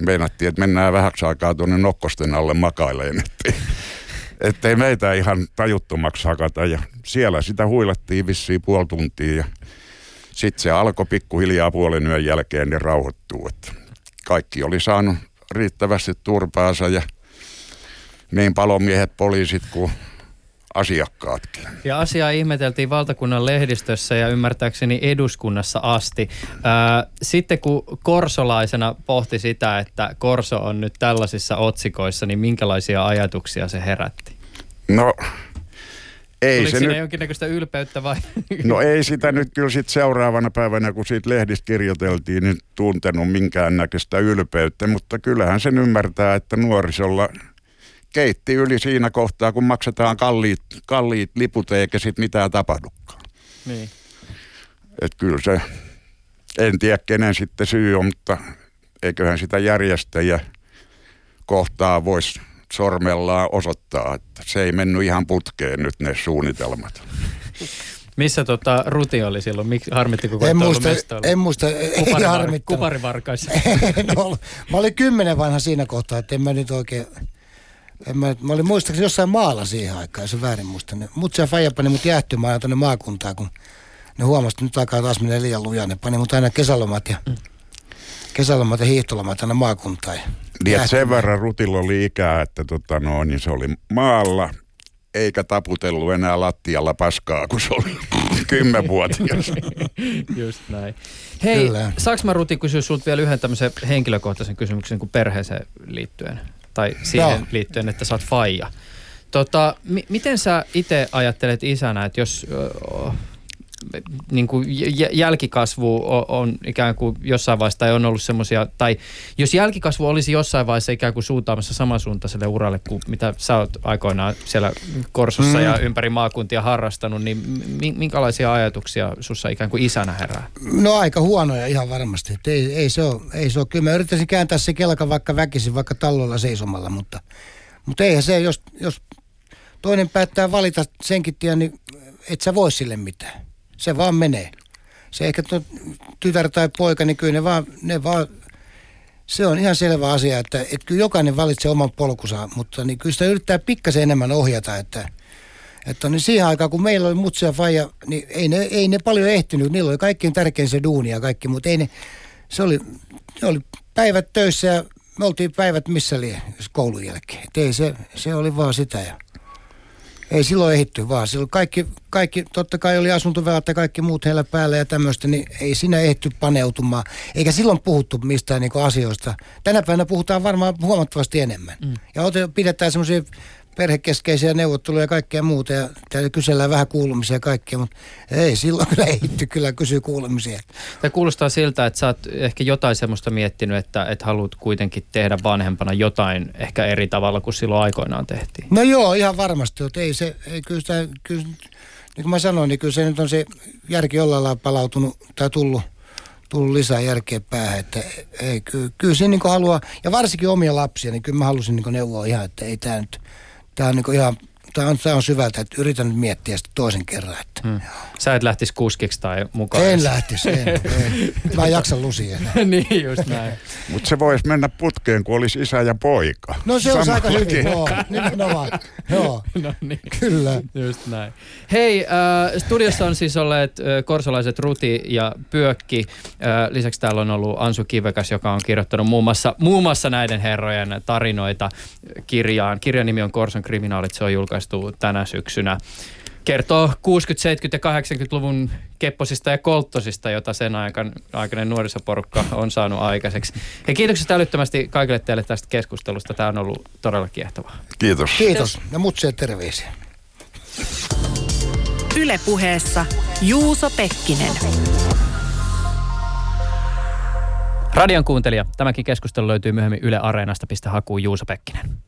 meinattiin, että mennään vähäksi aikaa tuonne nokkosten alle makaileen, ettei, ettei meitä ihan tajuttomaksi hakata. Ja siellä sitä huilattiin vissiin puoli tuntia ja sitten se alkoi pikkuhiljaa puolen yön jälkeen niin rauhoittuu. Että kaikki oli saanut riittävästi turpaansa ja niin palomiehet, poliisit kuin asiakkaatkin. Ja asiaa ihmeteltiin valtakunnan lehdistössä ja ymmärtääkseni eduskunnassa asti. Sitten kun korsolaisena pohti sitä, että Korso on nyt tällaisissa otsikoissa, niin minkälaisia ajatuksia se herätti? No ei Oliko se siinä nyt... jonkinnäköistä ylpeyttä vai? No ei sitä nyt kyllä sit seuraavana päivänä, kun siitä lehdistä kirjoiteltiin, niin tuntenut minkäännäköistä ylpeyttä, mutta kyllähän sen ymmärtää, että nuorisolla keitti yli siinä kohtaa, kun maksetaan kalliit, kalliit liput eikä sitten mitään tapahdukaan. Niin. Et kyllä se, en tiedä kenen sitten syy on, mutta eiköhän sitä järjestäjä kohtaa voisi sormellaan osoittaa, että se ei mennyt ihan putkeen nyt ne suunnitelmat. Missä tota Ruti oli silloin? Miksi harmitti, kun En muista, en muista, ei harmittanut. Kuparivarkaissa. no, mä olin kymmenen vanha siinä kohtaa, että en mä nyt oikein... En mä, mä olin muistaakseni jossain maalla siihen aikaan, jos on väärin muista. Mut se faija pani mut jäähtymään tuonne maakuntaan, kun ne huomasi, että nyt alkaa taas mennä liian lujaa. Ne pani mut aina kesälomat ja, kesälomat ja hiihtolomat aina maakuntaan. Ja Niin, että sen verran Rutilla oli ikää, että tota no, niin se oli maalla, eikä taputellut enää lattialla paskaa, kun se oli kymmenvuotias. Just näin. Hei, Kyllä. saanko mä Ruti kysyä sulta vielä yhden tämmöisen henkilökohtaisen kysymyksen kuin perheeseen liittyen? Tai siihen Joo. liittyen, että sä oot faija. Tota, mi- miten sä itse ajattelet isänä, että jos niin kuin jä- jälkikasvu on ikään kuin jossain vaiheessa tai on ollut semmoisia, tai jos jälkikasvu olisi jossain vaiheessa ikään kuin suuntaamassa samansuuntaiselle uralle kuin mitä sä oot aikoinaan siellä Korsossa mm. ja ympäri maakuntia harrastanut, niin mi- minkälaisia ajatuksia sussa ikään kuin isänä herää? No aika huonoja ihan varmasti. Et ei, ei, se ole, ei se ole. Kyllä mä yrittäisin kääntää se kelka vaikka väkisin, vaikka tallolla seisomalla, mutta, mutta eihän se, jos, jos toinen päättää valita senkin tien, niin et sä voi sille mitään. Se vaan menee. Se ehkä tuo tytär tai poika, niin kyllä ne vaan, ne vaan se on ihan selvä asia, että, että kyllä jokainen valitsee oman polkunsa, mutta niin kyllä sitä yrittää pikkasen enemmän ohjata, että, että niin siihen aikaan, kun meillä oli mutsi ja faija, niin ei ne, ei ne paljon ehtinyt. Niillä oli kaikkein tärkein se duuni ja kaikki, mutta ei ne, se oli, se oli päivät töissä ja me oltiin päivät missä lie koulun jälkeen. Et ei se, se oli vaan sitä ja ei silloin ehitty vaan. Silloin kaikki, kaikki, totta kai oli asuntovelat ja kaikki muut heillä päällä ja tämmöistä, niin ei siinä ehitty paneutumaan. Eikä silloin puhuttu mistään niinku asioista. Tänä päivänä puhutaan varmaan huomattavasti enemmän. Mm. Ja ote, pidetään semmoisia perhekeskeisiä neuvotteluja ja kaikkea muuta ja täällä kysellään vähän kuulumisia ja kaikkea, mutta ei silloin kyllä ehitty kyllä kysyä kuulumisia. Tämä kuulostaa siltä, että sä oot ehkä jotain semmoista miettinyt, että, että haluat kuitenkin tehdä vanhempana jotain ehkä eri tavalla kuin silloin aikoinaan tehtiin. No joo, ihan varmasti, että ei se, ei kyllä sitä, kyllä, niin kuin mä sanoin, niin kyllä se nyt on se järki jollain lailla palautunut tai tullut, tullut lisää järkeä päähän, että ei, kyllä, kyllä siinä niin haluaa, ja varsinkin omia lapsia, niin kyllä mä halusin niin neuvoa ihan, että ei tämä nyt, tämä on niin ihan, tämä on, tämä on syvältä, että yritän nyt miettiä sitä toisen kerran, että Hmm. Sä et lähtisi kuskiksi tai mukaan. en lähtisi, en, en. Mä en jaksa lusia enää. niin, just näin. Mutta se voisi mennä putkeen, kun olisi isä ja poika. No se on aika hyvin, joo, nimenomaan, joo, no niin. kyllä. Just näin. Hei, äh, studiossa on siis olleet äh, korsolaiset Ruti ja Pyökki. Äh, lisäksi täällä on ollut Ansu Kivekas, joka on kirjoittanut muun muassa, muun muassa näiden herrojen tarinoita kirjaan. Kirjan nimi on Korson kriminaalit, se on julkaistu tänä syksynä. Kertoo 60-, 70- ja 80-luvun kepposista ja kolttosista, jota sen aikan, aikainen nuorisoporukka on saanut aikaiseksi. Ja kiitokset älyttömästi kaikille teille tästä keskustelusta. Tämä on ollut todella kiehtovaa. Kiitos. Kiitos, ja mutsia terveisiä. Ylepuheessa Juuso Pekkinen. Radion kuuntelija, tämäkin keskustelu löytyy myöhemmin Yle Areenasta. Pistä hakuun Juuso Pekkinen.